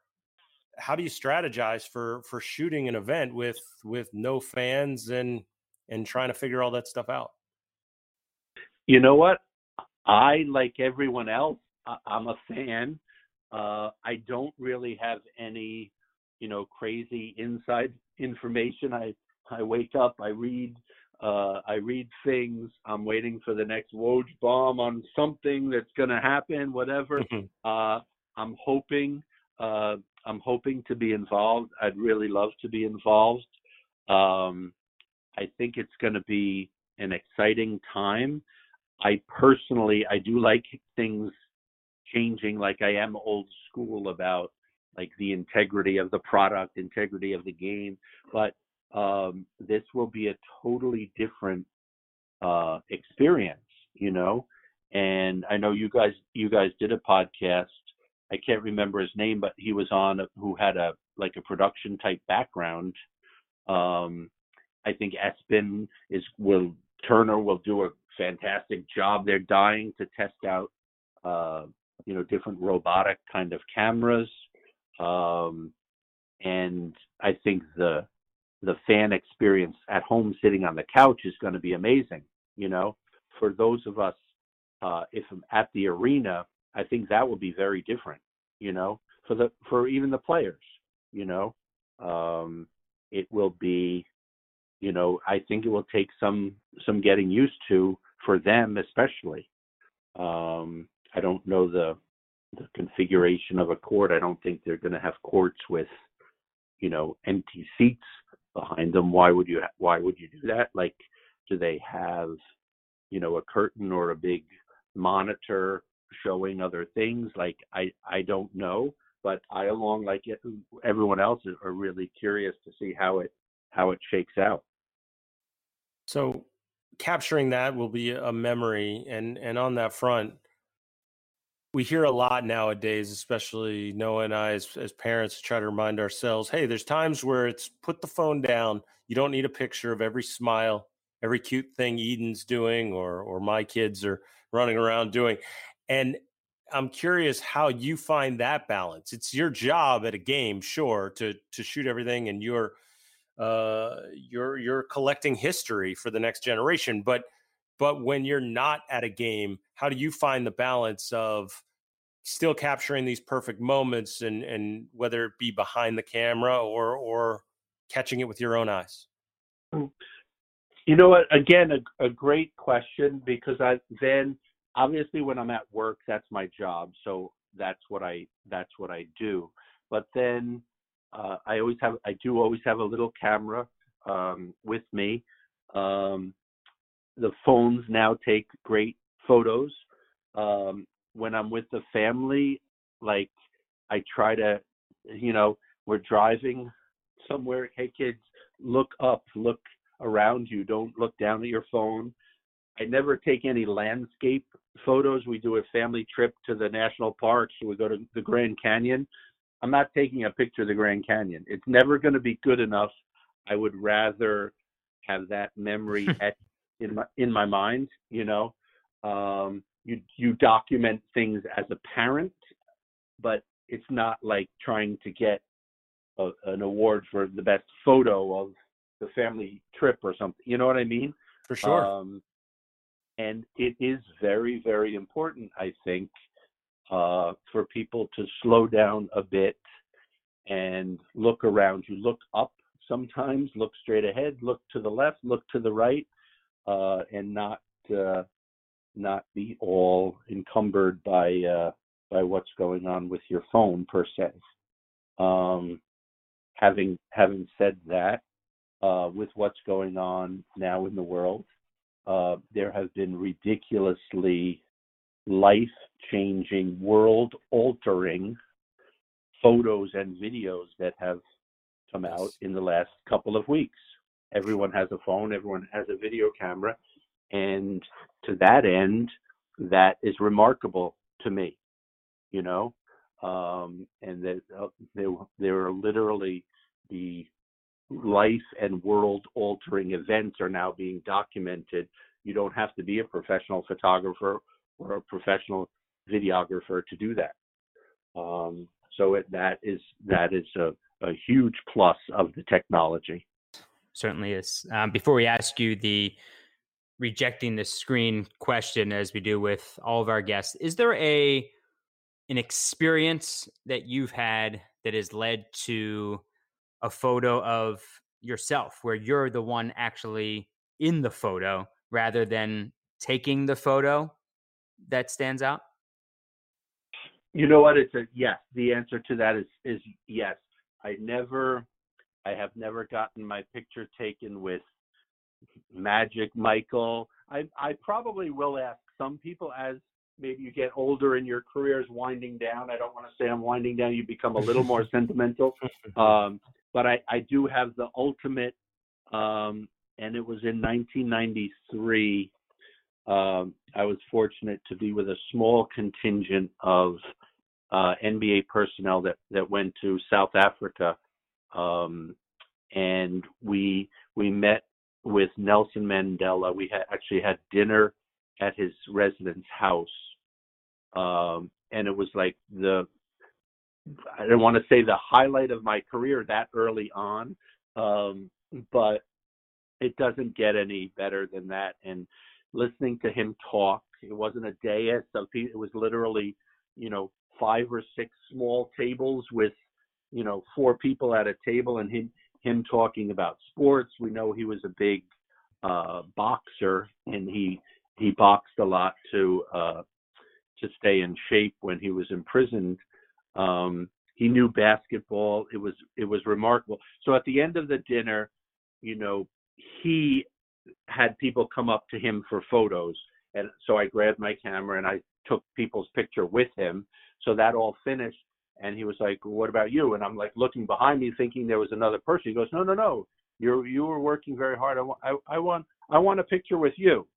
how do you strategize for for shooting an event with with no fans and and trying to figure all that stuff out? You know what? I like everyone else. I'm a fan. Uh, I don't really have any, you know, crazy inside information. I I wake up, I read uh, I read things. I'm waiting for the next Woj bomb on something that's going to happen, whatever. Mm-hmm. Uh, I'm hoping. Uh, I'm hoping to be involved. I'd really love to be involved. Um, I think it's going to be an exciting time. I personally, I do like things changing. Like I am old school about like the integrity of the product, integrity of the game, but um, this will be a totally different uh, experience, you know. And I know you guys you guys did a podcast. I can't remember his name, but he was on who had a like a production type background. Um, I think ESPN is will Turner will do a fantastic job. They're dying to test out uh, you know different robotic kind of cameras. Um, and I think the the fan experience at home sitting on the couch is going to be amazing. You know, for those of us, uh, if I'm at the arena, I think that will be very different. You know, for the for even the players, you know, um, it will be, you know, I think it will take some some getting used to for them especially. Um, I don't know the the configuration of a court. I don't think they're going to have courts with, you know, empty seats behind them. Why would you why would you do that? Like do they have you know a curtain or a big monitor showing other things? Like I I don't know, but I along like everyone else are really curious to see how it how it shakes out. So capturing that will be a memory and and on that front we hear a lot nowadays, especially Noah and I, as, as parents, try to remind ourselves, hey, there's times where it's put the phone down. You don't need a picture of every smile, every cute thing Eden's doing, or or my kids are running around doing. And I'm curious how you find that balance. It's your job at a game, sure, to to shoot everything, and you're uh, you're you're collecting history for the next generation, but but when you're not at a game, how do you find the balance of still capturing these perfect moments and and whether it be behind the camera or or catching it with your own eyes? Mm. You know what? Again, a, a great question because I then obviously when I'm at work, that's my job, so that's what I that's what I do. But then uh, I always have I do always have a little camera um, with me. Um, the phones now take great photos. Um, when I'm with the family, like I try to you know, we're driving somewhere. Hey, kids, look up, look around you. Don't look down at your phone. I never take any landscape photos. We do a family trip to the national parks. We go to the Grand Canyon. I'm not taking a picture of the Grand Canyon. It's never going to be good enough. I would rather have that memory *laughs* at, in my in my mind. You know, um, you you document things as a parent, but it's not like trying to get a, an award for the best photo of the family trip or something. You know what I mean? For sure. Um, and it is very, very important, I think, uh, for people to slow down a bit and look around you. Look up sometimes, look straight ahead, look to the left, look to the right, uh, and not uh, not be all encumbered by uh, by what's going on with your phone per se. Um, having having said that, uh, with what's going on now in the world, uh, there have been ridiculously life changing, world altering photos and videos that have come out in the last couple of weeks. Everyone has a phone, everyone has a video camera, and to that end, that is remarkable to me, you know. Um, and that uh, there, there are literally the life and world altering events are now being documented. You don't have to be a professional photographer or a professional videographer to do that. Um, so it, that is that is a, a, huge plus of the technology. Certainly is. Um, before we ask you the rejecting the screen question, as we do with all of our guests, is there a an experience that you've had that has led to a photo of yourself where you're the one actually in the photo rather than taking the photo that stands out? You know what? It's a yes. The answer to that is is yes. I never, I have never gotten my picture taken with Magic Michael. I I probably will ask some people as maybe you get older and your career is winding down. I don't want to say I'm winding down. You become a little more *laughs* sentimental. Um, but I, I do have the ultimate, um, and it was in 1993. Um, I was fortunate to be with a small contingent of uh, NBA personnel that, that went to South Africa, um, and we we met with Nelson Mandela. We had actually had dinner at his residence house, um, and it was like the I don't want to say the highlight of my career that early on, um, but it doesn't get any better than that. And listening to him talk, it wasn't a dais it was literally, you know, five or six small tables with, you know, four people at a table and him him talking about sports. We know he was a big uh, boxer and he he boxed a lot to uh, to stay in shape when he was imprisoned um, he knew basketball. It was it was remarkable. So at the end of the dinner, you know, he had people come up to him for photos, and so I grabbed my camera and I took people's picture with him. So that all finished, and he was like, well, "What about you?" And I'm like looking behind me, thinking there was another person. He goes, "No, no, no. You're you were working very hard. I want I, I want I want a picture with you."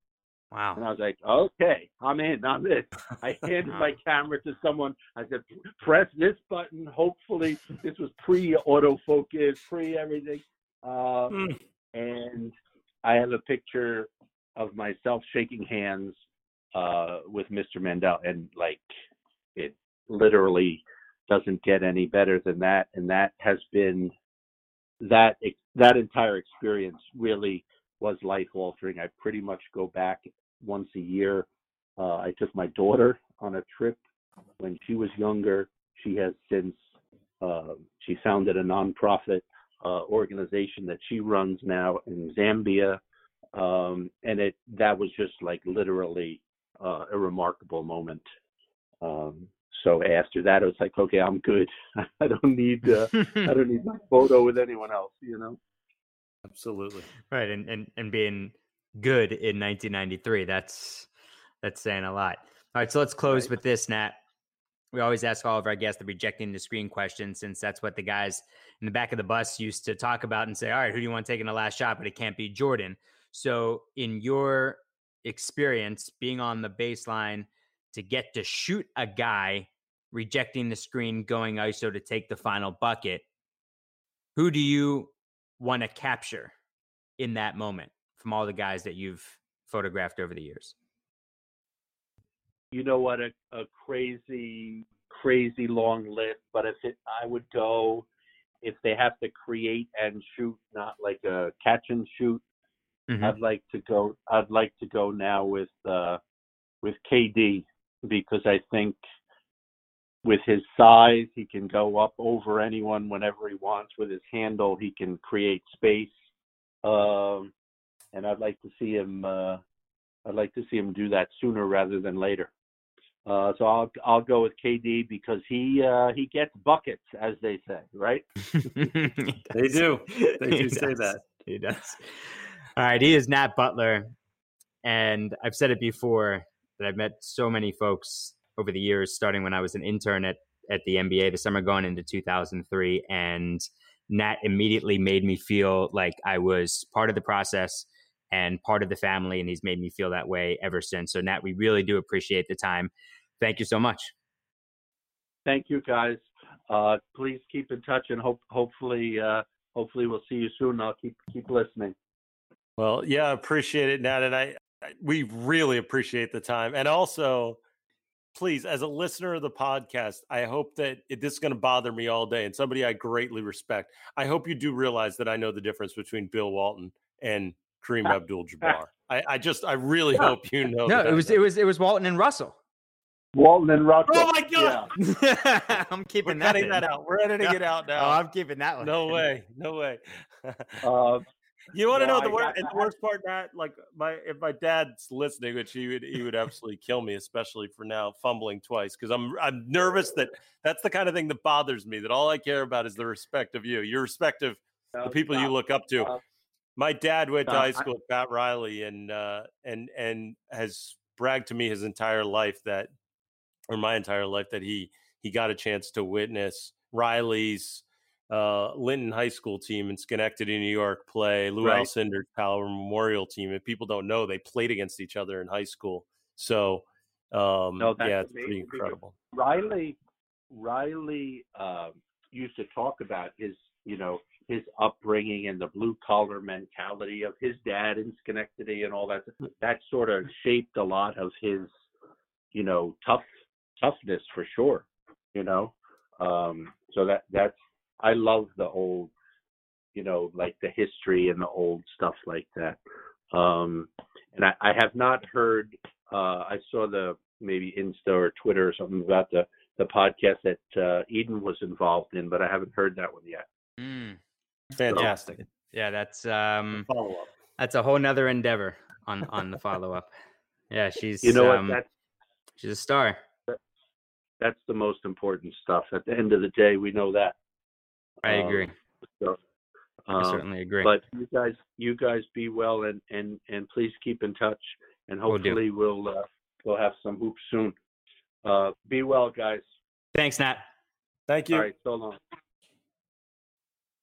Wow. And I was like, okay, I'm in I'm in." I *laughs* handed my camera to someone. I said, press this button. Hopefully, this was pre autofocus, pre everything. Uh, mm. And I have a picture of myself shaking hands uh, with Mr. Mandela. And like, it literally doesn't get any better than that. And that has been that that entire experience really was life altering. I pretty much go back once a year. Uh, I took my daughter on a trip when she was younger. She has since uh, she founded a nonprofit uh, organization that she runs now in Zambia, um, and it that was just like literally uh, a remarkable moment. Um, so after that, it was like, okay, I'm good. *laughs* I don't need uh, *laughs* I don't need my photo with anyone else, you know. Absolutely right, and and and being good in 1993. That's that's saying a lot. All right, so let's close right. with this, Nat. we always ask all of our guests the rejecting the screen question, since that's what the guys in the back of the bus used to talk about and say, all right, who do you want taking the last shot? But it can't be Jordan. So, in your experience being on the baseline to get to shoot a guy rejecting the screen, going ISO to take the final bucket, who do you want to capture in that moment from all the guys that you've photographed over the years? You know what? A, a crazy, crazy long list. But if it, I would go, if they have to create and shoot, not like a catch and shoot. Mm-hmm. I'd like to go. I'd like to go now with uh, with KD because I think with his size, he can go up over anyone whenever he wants. With his handle, he can create space. Um, and I'd like to see him. Uh, I'd like to see him do that sooner rather than later. Uh, so I'll I'll go with KD because he uh, he gets buckets, as they say, right? *laughs* *laughs* they do. They do say that. He does. All right, he is Nat Butler, and I've said it before that I've met so many folks over the years, starting when I was an intern at at the NBA, the summer going into 2003, and Nat immediately made me feel like I was part of the process and part of the family, and he's made me feel that way ever since. So, Nat, we really do appreciate the time. Thank you so much. Thank you, guys. Uh, please keep in touch, and hope hopefully uh, hopefully we'll see you soon. I'll keep keep listening. Well, yeah, appreciate it, Nat, and I, I we really appreciate the time, and also please, as a listener of the podcast, I hope that it, this is going to bother me all day. And somebody I greatly respect. I hope you do realize that I know the difference between Bill Walton and Kareem *laughs* Abdul-Jabbar. I, I just, I really yeah. hope you know. No, it was, it was, it was Walton and Russell. Walton and Russell. Oh my god! Yeah. *laughs* I'm keeping We're that, that out. We're editing it out *laughs* now. Oh, I'm keeping that one. No way. No way. uh, you want to know the, wor- the worst part? That like my if my dad's listening, which he would he would absolutely kill me, especially for now fumbling twice because I'm I'm nervous that that's the kind of thing that bothers me. That all I care about is the respect of you, your respect of the people you look up to. my dad went to high school with Pat Riley and uh, and and has bragged to me his entire life that, or my entire life that he he got a chance to witness Riley's uh, Linton High School team in Schenectady, New York, play Lew right. Alcindor's Power Memorial team. If people don't know, they played against each other in high school. So, um, no, yeah, it's pretty incredible. Riley, Riley uh, used to talk about his, you know, his upbringing and the blue collar mentality of his dad in Schenectady and all that. That sort of shaped a lot of his, you know, tough toughness for sure. You know, um, so that that's I love the old, you know, like the history and the old stuff like that. Um, and I, I have not heard. Uh, I saw the maybe Insta or Twitter or something about the the podcast that uh, Eden was involved in, but I haven't heard that one yet. Mm. Fantastic. So, yeah, that's um, follow up. That's a whole nother endeavor on on the follow up. Yeah, she's you know um, what? That's, she's a star. That's the most important stuff. At the end of the day, we know that. I agree. Um, so, um, I certainly agree. But you guys, you guys be well, and and and please keep in touch, and hopefully we'll we'll, uh, we'll have some hoops soon. Uh, be well, guys. Thanks, Nat. Thank you. All right, so long. All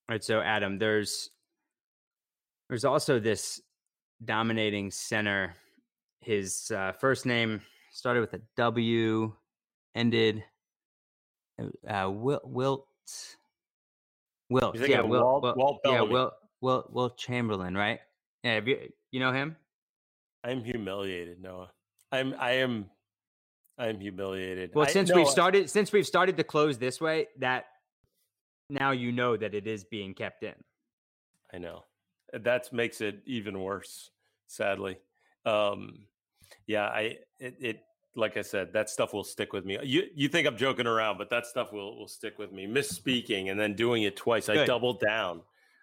right, so Adam, there's there's also this dominating center. His uh, first name started with a W, ended uh, Wilt. Will, yeah, Will, Walt, Will, Walt yeah, Will, Will, Will Chamberlain, right? Yeah, you, you know him? I'm humiliated, Noah. I'm, I am, I'm humiliated. Well, I, since we've started, since we've started to close this way, that now you know that it is being kept in. I know that makes it even worse. Sadly, um, yeah, I it, it like I said, that stuff will stick with me. You you think I'm joking around, but that stuff will will stick with me. Misspeaking and then doing it twice, Good. I doubled down.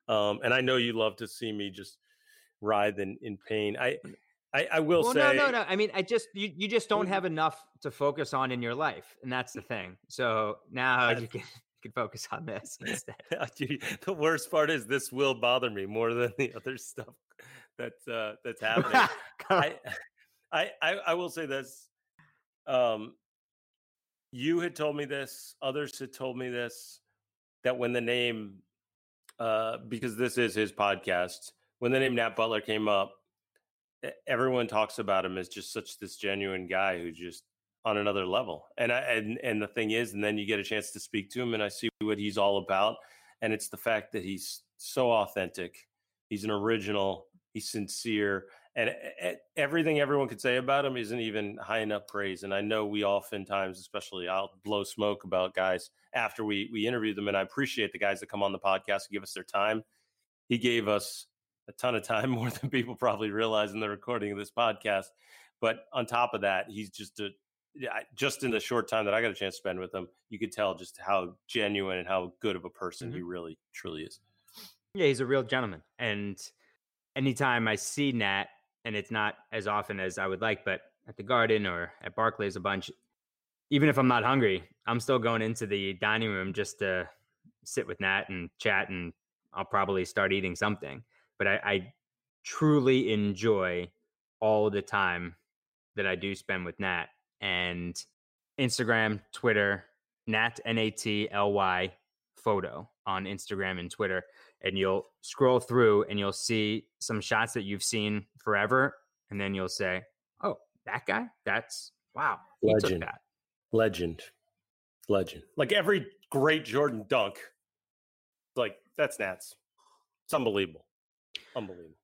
Um, and I know you love to see me just writhe in, in pain. I I, I will well, say no, no, no. I mean, I just you, you just don't have enough to focus on in your life, and that's the thing. So now you can *laughs* you can focus on this *laughs* instead. *laughs* the worst part is this will bother me more than the other stuff that's uh, that's happening. I, I I I will say this um, you had told me this, others had told me this, that when the name, uh, because this is his podcast, when the name Nat Butler came up, everyone talks about him as just such this genuine guy who just on another level. And I, and and the thing is, and then you get a chance to speak to him, and I see what he's all about, and it's the fact that he's so authentic. He's an original. He's sincere, and everything everyone could say about him isn't even high enough praise. And I know we oftentimes, especially, I'll blow smoke about guys after we we interview them, and I appreciate the guys that come on the podcast and give us their time. He gave us a ton of time, *laughs* more than people probably realize in the recording of this podcast. But on top of that, he's just a just in the short time that I got a chance to spend with him, you could tell just how genuine and how good of a person mm-hmm. he really truly is. Yeah, he's a real gentleman. And anytime I see Nat, and it's not as often as I would like, but at the Garden or at Barclays a bunch, even if I'm not hungry, I'm still going into the dining room just to sit with Nat and chat, and I'll probably start eating something. But I, I truly enjoy all the time that I do spend with Nat and Instagram, Twitter, Nat N A T L Y photo on Instagram and Twitter, and you'll scroll through and you'll see some shots that you've seen forever, and then you'll say, "Oh, that guy? That's wow, legend, that. legend, legend." Like every great Jordan dunk, like that's Nats. It's unbelievable, unbelievable.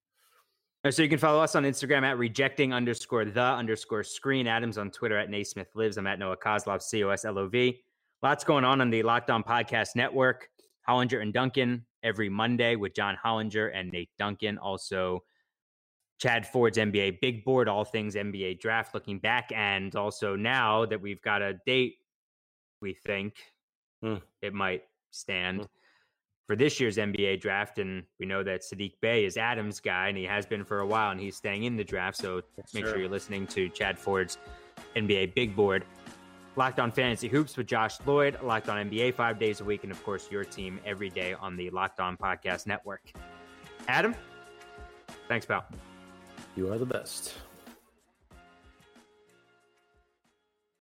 Uh, so you can follow us on Instagram at rejecting underscore the underscore screen. Adams on Twitter at Naismith lives. I'm at Noah Coslov, C O S L O V. Lots going on on the Locked On Podcast Network. Hollinger and Duncan every Monday with John Hollinger and Nate Duncan. Also, Chad Ford's NBA Big Board, all things NBA draft looking back. And also now that we've got a date, we think mm. it might stand. Mm for this year's NBA draft. And we know that Sadiq Bey is Adams' guy, and he has been for a while, and he's staying in the draft. So make sure you're listening to Chad Ford's NBA Big Board. Locked on Fantasy Hoops with Josh Lloyd, Locked on NBA five days a week, and of course, your team every day on the Locked On Podcast Network. Adam, thanks, pal. You are the best.